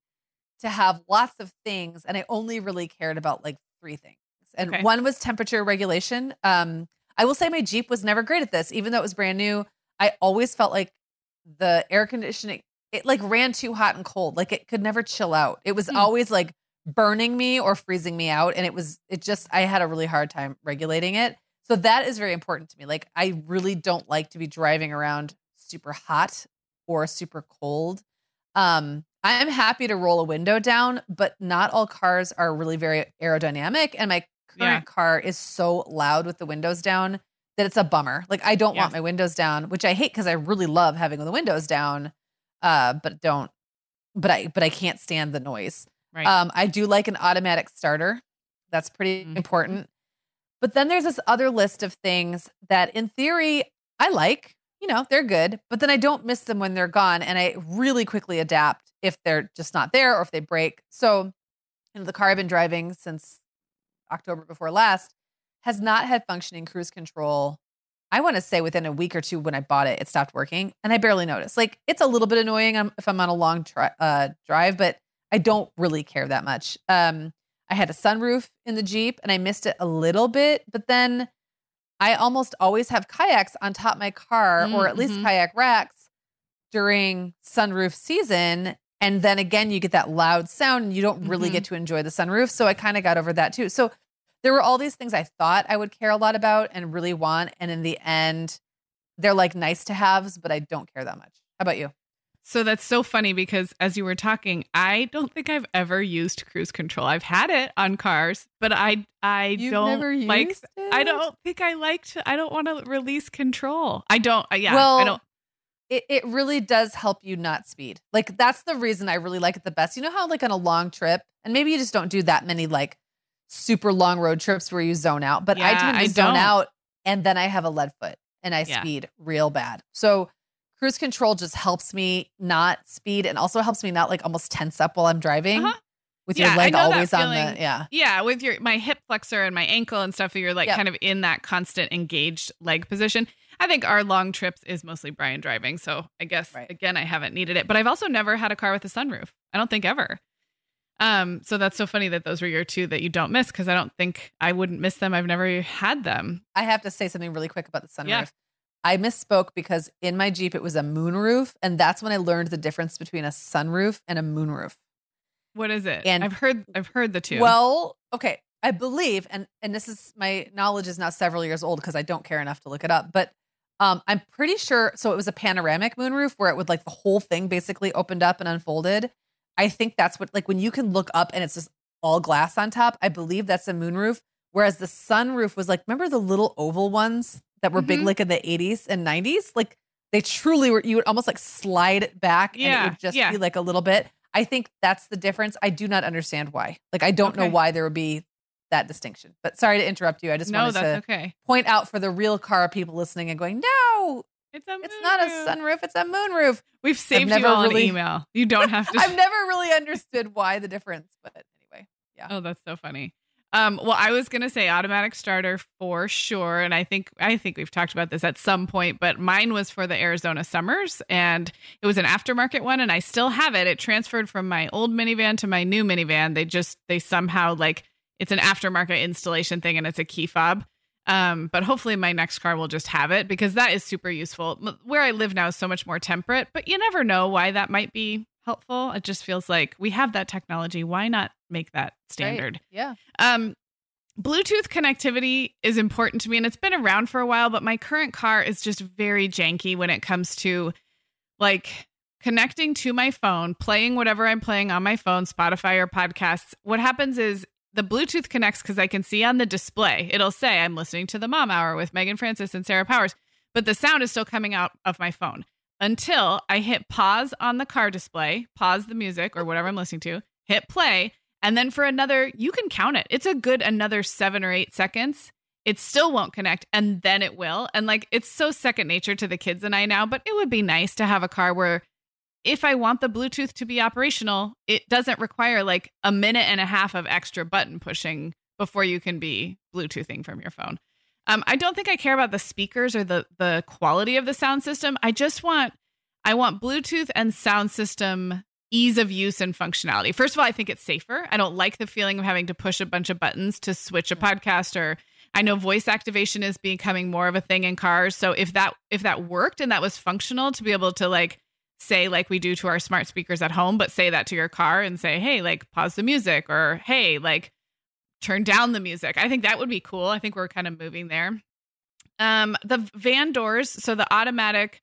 to have lots of things and I only really cared about like three things. And Okay. one was temperature regulation. Um I will say my Jeep was never great at this even though it was brand new. I always felt like the air conditioning it like ran too hot and cold. Like it could never chill out. It was Hmm. always like burning me or freezing me out and it was it just I had a really hard time regulating it. So that is very important to me. Like I really don't like to be driving around super hot or super cold. Um I'm happy to roll a window down, but not all cars are really very aerodynamic and my current Yeah. car is so loud with the windows down that it's a bummer. Like I don't want my windows down, which I hate cuz I really love having the windows down. Uh but don't but I but I can't stand the noise. Right. Um, I do like an automatic starter. That's pretty Mhm. important. But then there's this other list of things that, in theory, I like. You know, they're good, but then I don't miss them when they're gone, and I really quickly adapt if they're just not there or if they break. So, you know, the car I've been driving since October before last has not had functioning cruise control. I want to say within a week or two when I bought it, it stopped working, and I barely noticed. Like it's a little bit annoying um, if I'm on a long tri- uh, drive, but I don't really care that much. Um, I had a sunroof in the Jeep and I missed it a little bit, but then I almost always have kayaks on top of my car or at least Mhm. kayak racks during sunroof season. And then again, you get that loud sound and you don't really Mhm. get to enjoy the sunroof. So I kind of got over that too. So there were all these things I thought I would care a lot about and really want. And in the end, they're like nice to haves, but I don't care that much. How about you? So that's so funny because as you were talking, I don't think I've ever used cruise control. I've had it on cars, but I I don't like I don't think I like to I don't want to release control. I don't uh, yeah, well, I don't It, it really does help you not speed. Like that's the reason I really like it the best. You know how like on a long trip, and maybe you just don't do that many like super long road trips where you zone out, but I Yeah, tend to I zone don't. out and then I have a lead foot and I Yeah. speed real bad. So cruise control just helps me not speed and also helps me not like almost tense up while I'm driving Uh-huh. with Yeah, your I leg always on the yeah. Yeah, with your my hip flexor and my ankle and stuff, you're like Yep. kind of in that constant engaged leg position. I think our long trips is mostly Brian driving, so I guess Right. again I haven't needed it. But I've also never had a car with a sunroof. I don't think ever. Um, so that's so funny that those were your two that you don't miss because I don't think I wouldn't miss them. I've never had them. I have to say something really quick about the sunroof. Yeah. I misspoke because in my Jeep it was a moonroof, and that's when I learned the difference between a sunroof and a moonroof. What is it? And- I've heard I've heard the two. Well, okay. I believe, and and this is my knowledge is now several years old because I don't care enough to look it up, but um, I'm pretty sure. So it was a panoramic moonroof where it would like the whole thing basically opened up and unfolded. I think that's what like when you can look up and it's just all glass on top. I believe that's a moonroof. Whereas the sunroof was like, remember the little oval ones that were big Mhm. like in the 80s and 90s? Like they truly were. You would almost like slide it back and it would just yeah. be like a little bit. I think that's the difference. I do not understand why. Like I don't know why there would be that distinction. But sorry to interrupt you. I just no, wanted to okay. point out for the real car people listening and going, no, It's a it's not a sunroof, it's a moonroof. We've saved you all really- an email. You don't have [laughs] to. I've never really understood why the difference, but anyway. Yeah. Oh, that's so funny. Um, well, I was gonna say automatic starter for sure, and I think I think we've talked about this at some point, but mine was for the Arizona Summers, and it was an aftermarket one, and I still have it. It transferred from my old minivan to my new minivan. They just they somehow like it's an aftermarket installation thing, and it's a key fob. Um, but hopefully my next car will just have it because that is super useful. Where I live now is so much more temperate, but you never know why that might be helpful. It just feels like we have that technology. Why not make that standard? Right. Yeah. Um, Bluetooth connectivity is important to me, and it's been around for a while. But my current car is just very janky when it comes to like connecting to my phone, playing whatever I'm playing on my phone, Spotify or podcasts. What happens is the Bluetooth connects because I can see on the display. It'll say I'm listening to the Mom Hour with Meagan Francis and Sarah Powers, but the sound is still coming out of my phone until I hit pause on the car display, pause the music or whatever I'm listening to, hit play, and then for another, you can count it. It's a good another seven or eight seconds. It still won't connect, and then it will. And like, it's so second nature to the kids and I now, but it would be nice to have a car where if I want the Bluetooth to be operational, it doesn't require like a minute and a half of extra button pushing before you can be Bluetoothing from your phone. Um, I don't think I care about the speakers or the the quality of the sound system. I just want I want Bluetooth and sound system ease of use and functionality. First of all, I think it's safer. I don't like the feeling of having to push a bunch of buttons to switch a podcast or I know voice activation is becoming more of a thing in cars. So if that if that worked and that was functional to be able to like say like we do to our smart speakers at home, but say that to your car and say, "Hey, like pause the music," or "Hey, like turn down the music." I think that would be cool. I think we're kind of moving there. Um, the van doors, so the automatic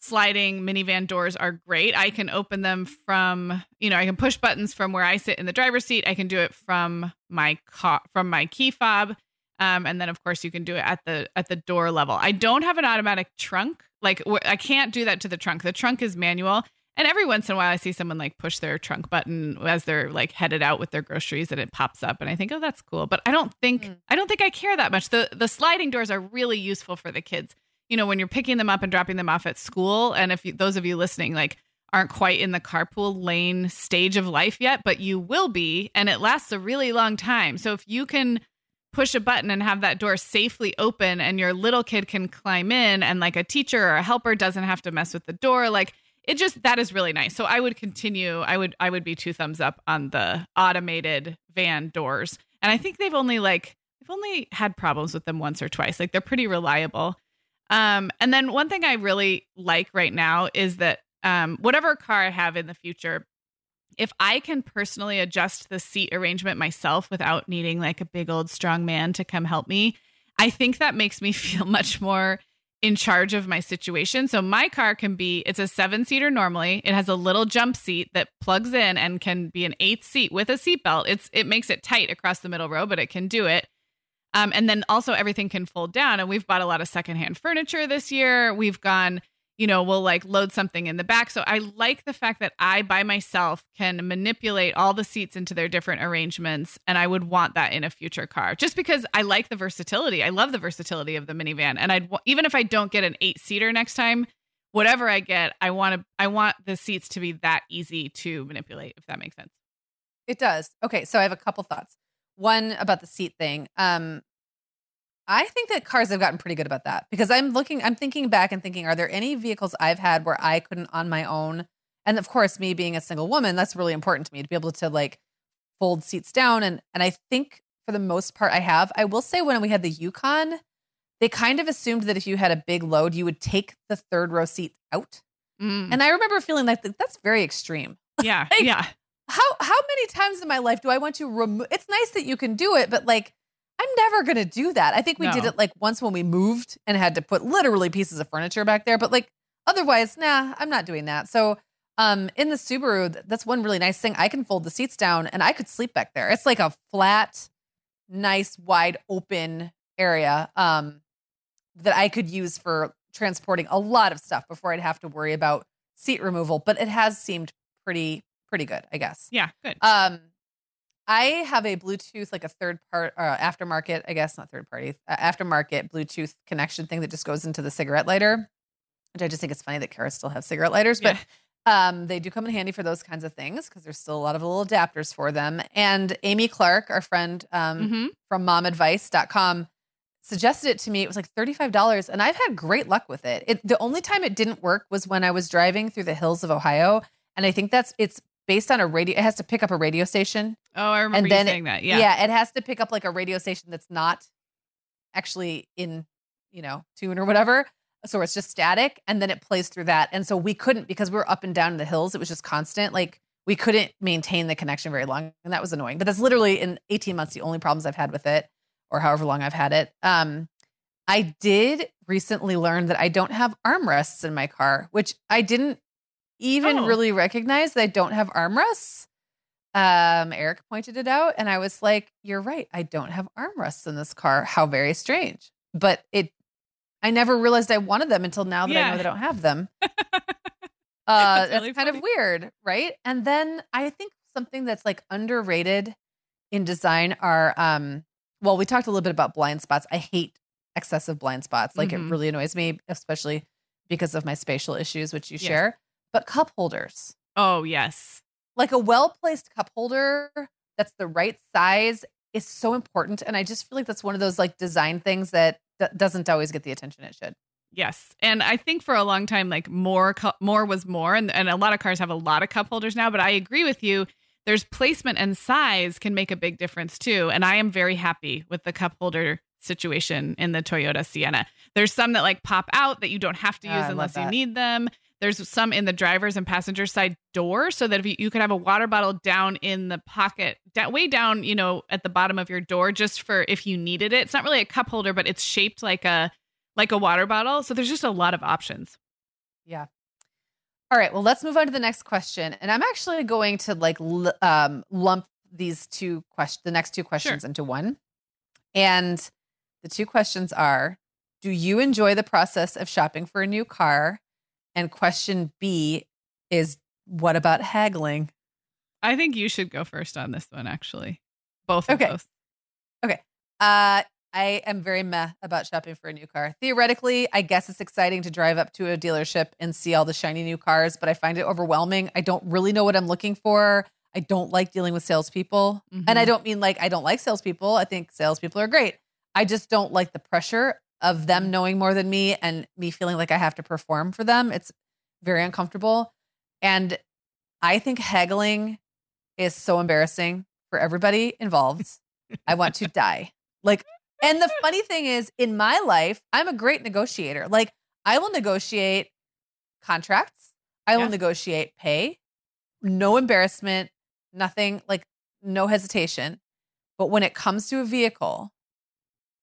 sliding minivan doors are great. I can open them from, you know, I can push buttons from where I sit in the driver's seat. I can do it from my car, from my key fob. Um, and then of course you can do it at the at the door level. I don't have an automatic trunk. Like I can't do that to the trunk. The trunk is manual. And every once in a while I see someone like push their trunk button as they're like headed out with their groceries and it pops up and I think, "Oh, that's cool." But I don't think Mm. I don't think I care that much. The the sliding doors are really useful for the kids. You know, when you're picking them up and dropping them off at school and if you, those of you listening like aren't quite in the carpool lane stage of life yet, but you will be and it lasts a really long time. So if you can push a button and have that door safely open and your little kid can climb in and like a teacher or a helper doesn't have to mess with the door. Like it just that is really nice. So i would continue i would i would be two thumbs up on the automated van doors. And i think they've only like they've only had problems with them once or twice. Like they're pretty reliable. Um and then one thing i really like right now is that um whatever car i have in the future if I can personally adjust the seat arrangement myself without needing like a big old strong man to come help me, I think that makes me [laughs] feel much more in charge of my situation. So my car can be it's a 7-seater normally. It has a little jump seat that plugs in and can be an 8th seat with a seatbelt. It's it makes it tight across the middle row, but it can do it. Um, and then also everything can fold down. And we've bought a lot of secondhand furniture this year. We've gone you know, we'll like load something in the back. So I like the fact that I by myself can manipulate all the seats into their different arrangements. And I would want that in a future car just because I like the versatility. I love the versatility of the minivan. And I'd even if I don't get an eight seater next time, whatever I get, I want to, I want the seats to be that easy to manipulate, if that makes sense. It does. Okay, so I have a couple thoughts. One about the seat thing. Um, I think that cars have gotten pretty good about that because I'm looking, I'm thinking back and thinking, are there any vehicles I've had where I couldn't on my own? And of course, me being a single woman, that's really important to me to be able to like fold seats down. And and I think for the most part, I have. I will say when we had the Yukon, they kind of assumed that if you had a big load, you would take the third row seat out. Mm. And I remember feeling like that's very extreme. [laughs] yeah. like- yeah. how how many times in my life do I want to remove? It's nice that you can do it, but like I'm never gonna do that. I think we did it like once when we moved and had to put literally pieces of furniture back there, but like otherwise, nah, I'm not doing that. So um in the Subaru, that's one really nice thing. I can fold the seats down and I could sleep back there. It's like a flat, nice, wide open area um that I could use for transporting a lot of stuff before I'd have to worry about seat removal, but it has seemed pretty pretty good, I guess. Yeah, good. Um, I have a Bluetooth, like a third part, uh, aftermarket, I guess not third party, uh, aftermarket Bluetooth connection thing that just goes into the cigarette lighter. Which I just think it's funny that cars still have cigarette lighters, but um, they do come in handy for those kinds of things because there's still a lot of little adapters for them. And Amy Clark, our friend um, hmm from momadvice.com suggested it to me. It was like $35 and I've had great luck with it. it. The only time it didn't work was when I was driving through the hills of Ohio. And I think that's it's based on a radio it has to pick up a radio station. Oh, I remember And you then it- saying that. Yeah. yeah, it has to pick up like a radio station that's not actually in, you know, tune or whatever. So it's just static and then it plays through that. And so we couldn't because we were up and down in the hills, it was just constant. Like we couldn't maintain the connection very long. And that was annoying. But that's literally in 18 months the only problems I've had with it or however long I've had it. Um I did recently learn that I don't have armrests in my car, which I didn't even Oh. really recognize that I don't have armrests. Um, Eric pointed it out, and I was like, "You're right. I don't have armrests in this car. How very strange." But it, I never realized I wanted them until now that I know they don't have them. [laughs] Uh, That's that's really kind of weird, right? And then I think something that's like underrated in design are, um, well, we talked a little bit about blind spots. I hate excessive blind spots. Like Mhm. it really annoys me, especially because of my spatial issues, which you Yes. share. But cup holders, Oh, yes. like a well placed cup holder that's the right size is so important. And I just feel like that's one of those like design things that d- doesn't always get the attention it should. Yes. And I think for a long time, like more, cu- more was more. And, and a lot of cars have a lot of cup holders now, but I agree with you. There's placement and size can make a big difference too. And I am very happy with the cup holder situation in the Toyota Sienna. There's some that like pop out that you don't have to Ah, use unless you need them. There's some in the driver's and passenger side door so that if you, you could have a water bottle down in the pocket, way down, you know, at the bottom of your door, just for if you needed it. It's not really a cup holder, but it's shaped like a like a water bottle. So there's just a lot of options. Yeah. All right. Well, let's move on to the next question. And I'm actually going to like l- um, lump these two questions, the next two questions into one. And the two questions are Do you enjoy the process of shopping for a new car? And question B is What about haggling? I think you should go first on this one, actually. Both of Okay. those. Uh, I am very meh about shopping for a new car. Theoretically, I guess it's exciting to drive up to a dealership and see all the shiny new cars, but I find it overwhelming. I don't really know what I'm looking for. I don't like dealing with salespeople. And I Mhm. don't mean like I don't like salespeople. I think salespeople are great. I just don't like the pressure of them mm-hmm. knowing more than me and me feeling like I have to perform for them. It's very uncomfortable. And I think haggling is so embarrassing for everybody involved. I want to die. Like, and the funny thing is, in my life, I'm a great negotiator. Like, I will negotiate contracts, I will Yes. negotiate pay, no embarrassment, nothing, like, no hesitation. But when it comes to a vehicle,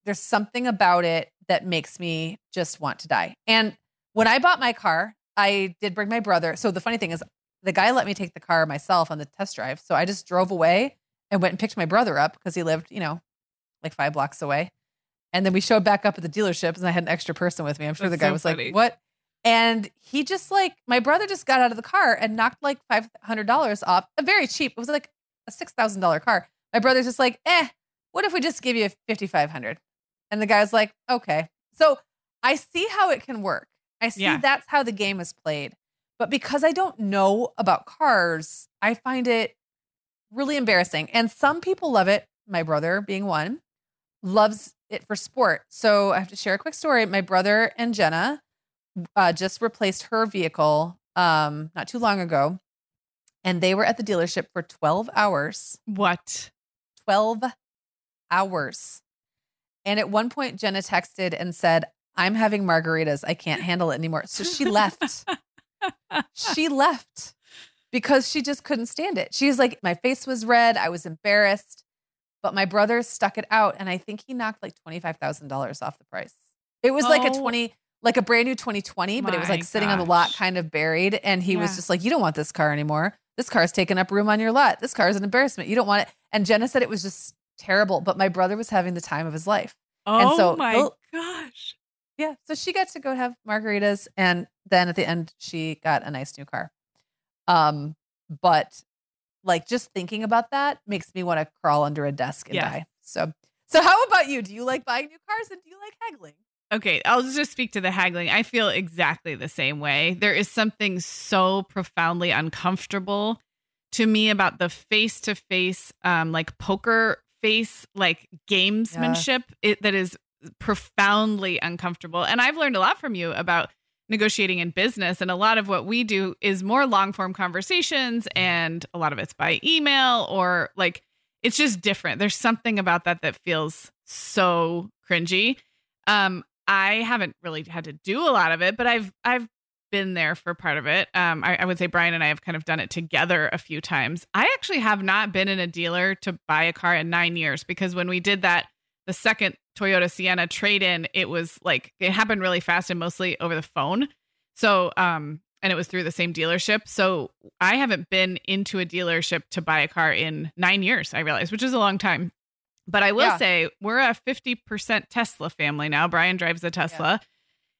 there's something about it that makes me just want to die. And when I bought my car, I did bring my brother. So the funny thing is, the guy let me take the car myself on the test drive. So I just drove away and went and picked my brother up because he lived, you know, like five blocks away. And then we showed back up at the dealership and I had an extra person with me. I'm sure That's the guy so was funny. like, what? And he just like, my brother just got out of the car and knocked like $500 off. A very cheap, it was like a $6,000 car. My brother's just like, eh, what if we just give you 5500 And the guy's like, okay. So I see how it can work. I see Yeah. that's how the game is played. But because I don't know about cars, I find it really embarrassing. And some people love it, my brother being one, loves it for sport. So I have to share a quick story. My brother and Jenna uh, just replaced her vehicle um, not too long ago. And they were at the dealership for 12 hours. What? 12 hours. And at one point, Jenna texted and said, I'm having margaritas. I can't handle it anymore. So she left. she left. because she just couldn't stand it. She's like, my face was red. I was embarrassed, but my brother stuck it out. And I think he knocked like $25,000 off the price. It was like a Oh. 20, like a brand new 2020, but it was like sitting on the lot, kind of buried. And he was just like, you don't want this car anymore. This car's taking up room on your lot. This car is an embarrassment. You don't want it. And Jenna said it was just terrible, but my brother was having the time of his life. Oh so my he'll- gosh. Yeah. So she got to go have margaritas. And then at the end, she got a nice new car. Um, but like just thinking about that makes me want to crawl under a desk and Yes. die. So, so how about you? Do you like buying new cars and do you like haggling? Okay, I'll just speak to the haggling. I feel exactly the same way. There is something so profoundly uncomfortable to me about the face to face, um, like poker face, like gamesmanship it, that is profoundly uncomfortable. And I've learned a lot from you about negotiating in business. And a lot of what we do is more long form conversations, and a lot of it's by email or like it's just different. There's something about that that feels so cringy. Um, I haven't really had to do a lot of it, but I've I've been there for part of it. Um, I, I would say Brian and I have kind of done it together a few times. I actually have not been in a dealer to buy a car in nine years because when we did that, the second Toyota Sienna trade in, it was like it happened really fast and mostly over the phone. So, um, and it was through the same dealership. So I haven't been into a dealership to buy a car in nine years. I realize, which is a long time. But I will Yeah. say we're a 50% Tesla family now. Brian drives a Tesla.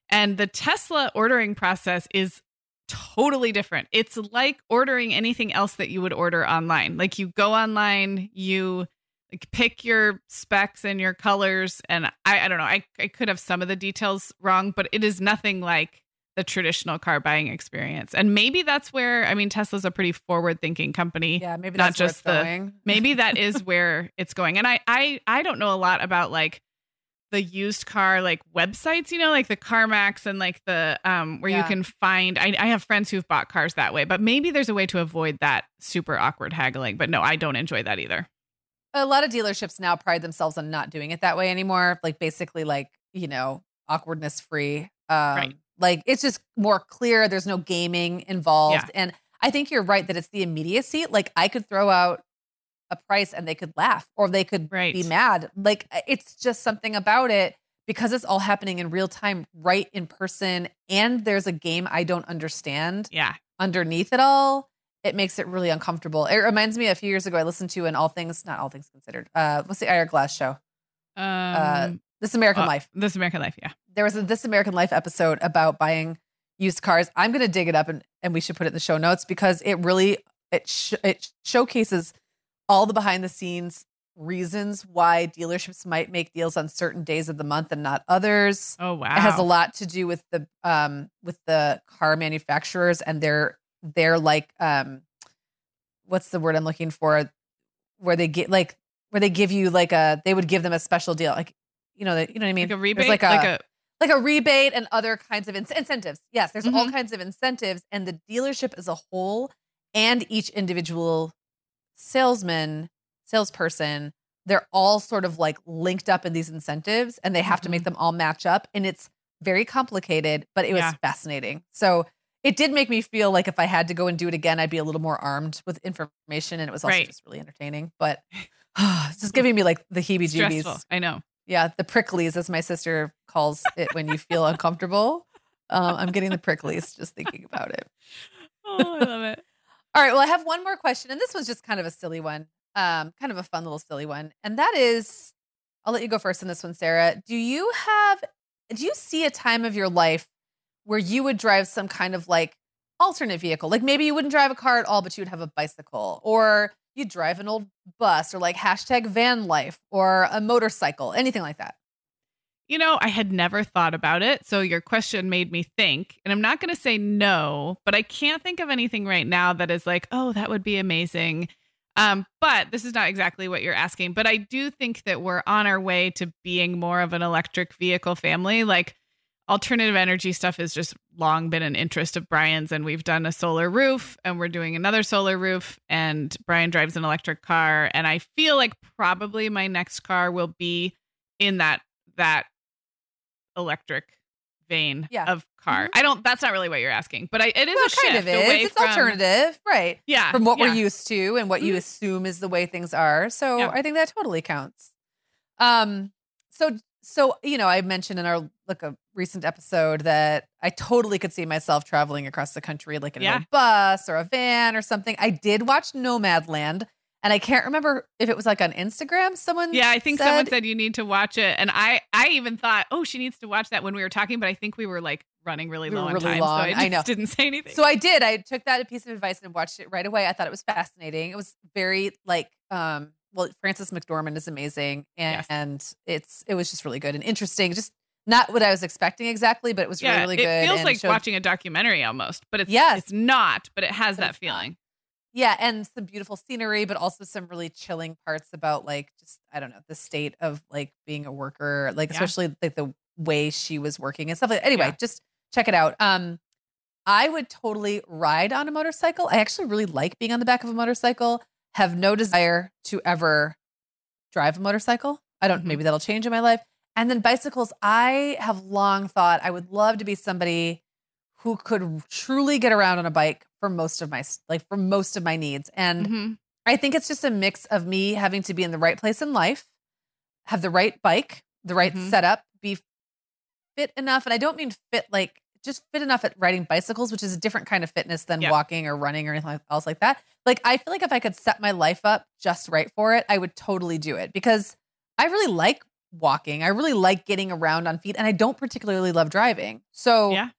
And the Tesla ordering process is totally different. It's like ordering anything else that you would order online. Like you go online, you like pick your specs and your colors. And I, I don't know, I, I could have some of the details wrong, but it is nothing like the traditional car buying experience. And maybe that's where, I mean, Tesla's a pretty forward thinking company Yeah, maybe Not just it's the- going. maybe that [laughs] is where it's going and I, I i don't know a lot about like the used car like websites you know like the carmax and like the um where you can find I, I have friends who've bought cars that way but maybe there's a way to avoid that super awkward haggling but no i don't enjoy that either a lot of dealerships now pride themselves on not doing it that way anymore. Like basically like, you know, awkwardness free. Um Right. like it's just more clear. There's no gaming involved. And I think you're right that it's the immediacy. Like I could throw out a price and they could laugh or they could Right. be mad. Like it's just something about it because it's all happening in real time, right in person. And there's a game I don't understand yeah underneath it all, it makes it really uncomfortable. It reminds me a few years ago I listened to an All Things, not All Things Considered. Uh, what's the Ira Glass show? um This American uh, Life. this american life yeah There was a This American Life episode about buying used cars. I'm going to dig it up and and we should put it in the show notes because it really it sh- it showcases all the behind the scenes reasons why dealerships might make deals on certain days of the month and not others. oh wow It has a lot to do with the um with the car manufacturers and their their like um what's the word I'm looking for? Where they get like where they give you like a they would give them a special deal like you know that you know what I mean? like a rebate? like a like a like a rebate and other kinds of in- incentives. Yes there's all Mhm. kinds of incentives and the dealership as a whole and each individual salesman salesperson they're all sort of like linked up in these incentives and they have to make them all match up and it's very complicated but it was Yeah. fascinating so it did make me feel like if i had to go and do it again i'd be a little more armed with information and it was also Right. just really entertaining but [laughs] [sighs] it's just giving me like the heebie jeebies. i know yeah, the pricklies, as my sister calls it when you feel uncomfortable. Um, I'm getting the pricklies just thinking about it. [laughs] oh i love it All right, well, I have one more question, and this was just kind of a silly one, um, kind of a fun little silly one, and that is, I'll let you go first on this one, Sarah. Do you have, do you see a time of your life where you would drive some kind of like alternate vehicle? Like maybe you wouldn't drive a car at all, but you would have a bicycle, or you'd drive an old bus, or like hashtag van life, or a motorcycle, anything like that. You know, I had never thought about it. So your question made me think. And I'm not going to say no, but I can't think of anything right now that is like, oh, that would be amazing. Um, but this is not exactly what you're asking. But I do think that we're on our way to being more of an electric vehicle family. Like alternative energy stuff has just long been an interest of Brian's, and we've done a solar roof and we're doing another solar roof. And Brian drives an electric car. And I feel like probably my next car will be in that that electric vein Yeah. of car. Mhm. I don't. That's not really what you're asking, but I, it is well, a shift kind of is. It's from alternative, right? Yeah, From what yeah. we're used to and what you Mhm. assume is the way things are. So Yeah. I think that totally counts. Um. So so you know, I mentioned in our like a recent episode that I totally could see myself traveling across the country, like in a bus or a van or something. I did watch Nomadland, and I can't remember if it was like on Instagram. Someone, Yeah, I think someone said- said you need to watch it, and I I even thought, oh, she needs to watch that when we were talking, but I think we were like running really We low were on really time, long. so I, I know. didn't say anything. So I did. I took that piece of advice and watched it right away. I thought it was fascinating. It was very like um well, Frances McDormand is amazing and, Yes. and it's it was just really good and interesting. Just not what I was expecting exactly, but it was yeah, really, really it good. feels and like showed- watching a documentary almost, but it's Yes. it's not, but it has But that feeling. not. Yeah, and some beautiful scenery, but also some really chilling parts about like just I don't know, the state of like being a worker, like Yeah. especially like the way she was working and stuff like Anyway, Yeah. just check it out. Um I would totally ride on a motorcycle. I actually really like being on the back of a motorcycle. Have no desire to ever drive a motorcycle. I don't Mhm. maybe that'll change in my life. And then bicycles, I have long thought I would love to be somebody who could truly get around on a bike for most of my like for most of my needs. And Mhm. I think it's just a mix of me having to be in the right place in life, have the right bike, the right Mhm. setup, be fit enough. And I don't mean fit like just fit enough at riding bicycles, which is a different kind of fitness than Yeah. walking or running or anything else like that. Like I feel like if I could set my life up just right for it, I would totally do it because I really like walking. I really like getting around on feet and I don't particularly love driving. So Yeah.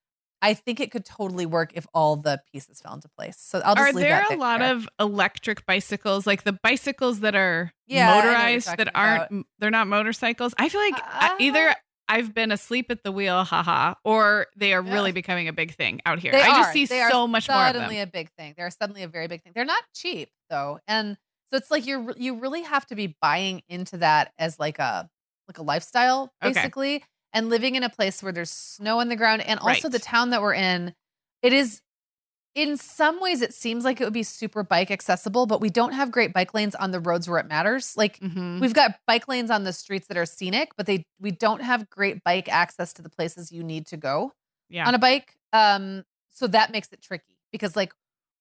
I think it could totally work if all the pieces fell into place. So I'll just Are there a lot of electric bicycles, like the bicycles that are Yeah, I know what you're motorized that aren't? m- They're not motorcycles. I feel like Uh, either I've been asleep at the wheel, haha, or they are really becoming a big thing out here. They I just are. see They so much more of suddenly a big thing. They're suddenly a very big thing. They're not cheap though, and so it's like you're you really have to be buying into that as like a like a lifestyle Okay. And living in a place where there's snow on the ground, and also Right. the town that we're in, it is. In some ways, it seems like it would be super bike accessible, but we don't have great bike lanes on the roads where it matters. Like Mhm. We've got bike lanes on the streets that are scenic, but they we don't have great bike access to the places you need to go Yeah. on a bike. Um, so that makes it tricky because like,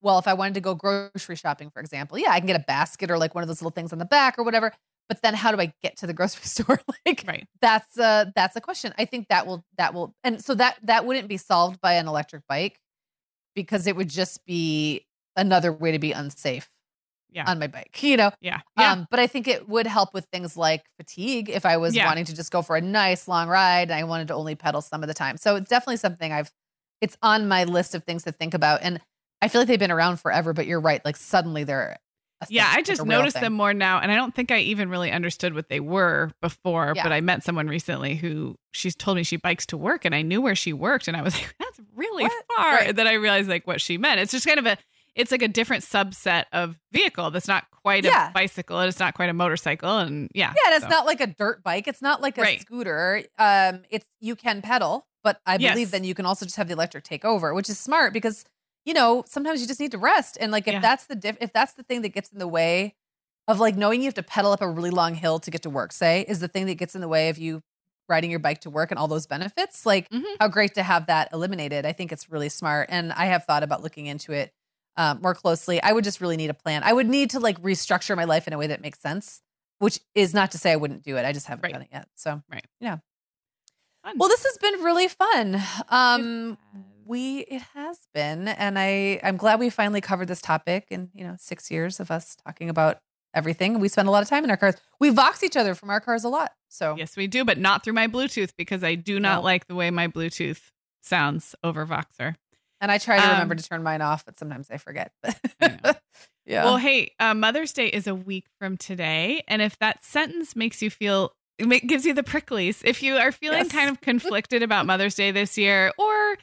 well, if I wanted to go grocery shopping, for example, yeah, I can get a basket or like one of those little things on the back or whatever. But then how do I get to the grocery [laughs] store? like right. that's a that's a question. I think that will that will and so that that wouldn't be solved by an electric bike because it would just be another way to be unsafe Yeah. on my bike, you know? Yeah. Yeah. Um, but I think it would help with things like fatigue if I was Yeah. wanting to just go for a nice long ride and I wanted to only pedal some of the time. So it's definitely something I've it's on my list of things to think about. And I feel like they've been around forever, but you're right. Like suddenly they're thing, yeah, I just real noticed them more now, and I don't think I even really understood what they were before. Yeah. But I met someone recently who she's told me she bikes to work, and I knew where she worked, and I was [laughs] like, "That's really What? far." Right. And then I realized like what she meant. It's just kind of a, it's like a different subset of vehicle that's not quite Yeah. a bicycle, and it's not quite a motorcycle, and yeah, Yeah, and it's so. not like a dirt bike. It's not like a Right. scooter. Um, it's you can pedal, but I believe Yes. then you can also just have the electric take over, which is smart because you know sometimes you just need to rest. And like if Yeah. that's the diff, if that's the thing that gets in the way of like knowing you have to pedal up a really long hill to get to work, say, is the thing that gets in the way of you riding your bike to work and all those benefits. Like Mhm. how great to have that eliminated. I think it's really smart, and I have thought about looking into it. Um, more closely, I would just really need a plan. I would need to like restructure my life in a way that makes sense which is not to say I wouldn't do it. I just haven't Right. done it yet. So, Right. Yeah. Fun. Well, this has been really fun. Um. We it has been, and I I'm glad we finally covered this topic. In you know six years of us talking about everything, we spend a lot of time in our cars. We vox each other from our cars a lot. So yes, we do, but not through my Bluetooth because I do not No. like the way my Bluetooth sounds over Voxer. and I try to remember Um, to turn mine off, but sometimes I forget. I [laughs] yeah. Well, hey, uh, Mother's Day is a week from today, and if that sentence makes you feel it gives you the pricklies, if you are feeling Yes. kind of conflicted about Mother's Day this year, or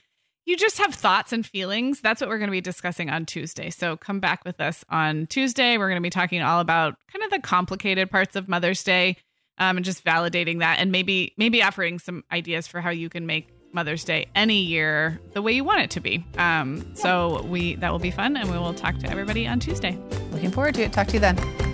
you just have thoughts and feelings, that's what we're going to be discussing on Tuesday. So come back with us on Tuesday. We're going to be talking all about kind of the complicated parts of Mother's Day, um, and just validating that, and maybe maybe offering some ideas for how you can make Mother's Day any year the way you want it to be. Um, So we that will be fun, and we will talk to everybody on Tuesday. Looking forward to it. Talk to you then.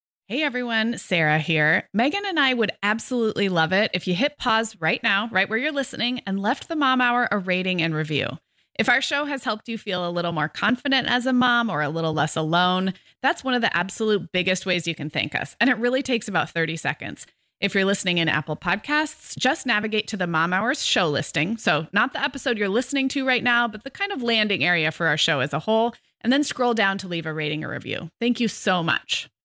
Hey everyone, Sarah here. Meagan and I would absolutely love it if you hit pause right now, right where you're listening, and left the Mom Hour a rating and review. If our show has helped you feel a little more confident as a mom or a little less alone, that's one of the absolute biggest ways you can thank us. And it really takes about 30 seconds. If you're listening in Apple Podcasts, just navigate to the Mom Hours show listing. So, not the episode you're listening to right now, but the kind of landing area for our show as a whole, and then scroll down to leave a rating or review. Thank you so much.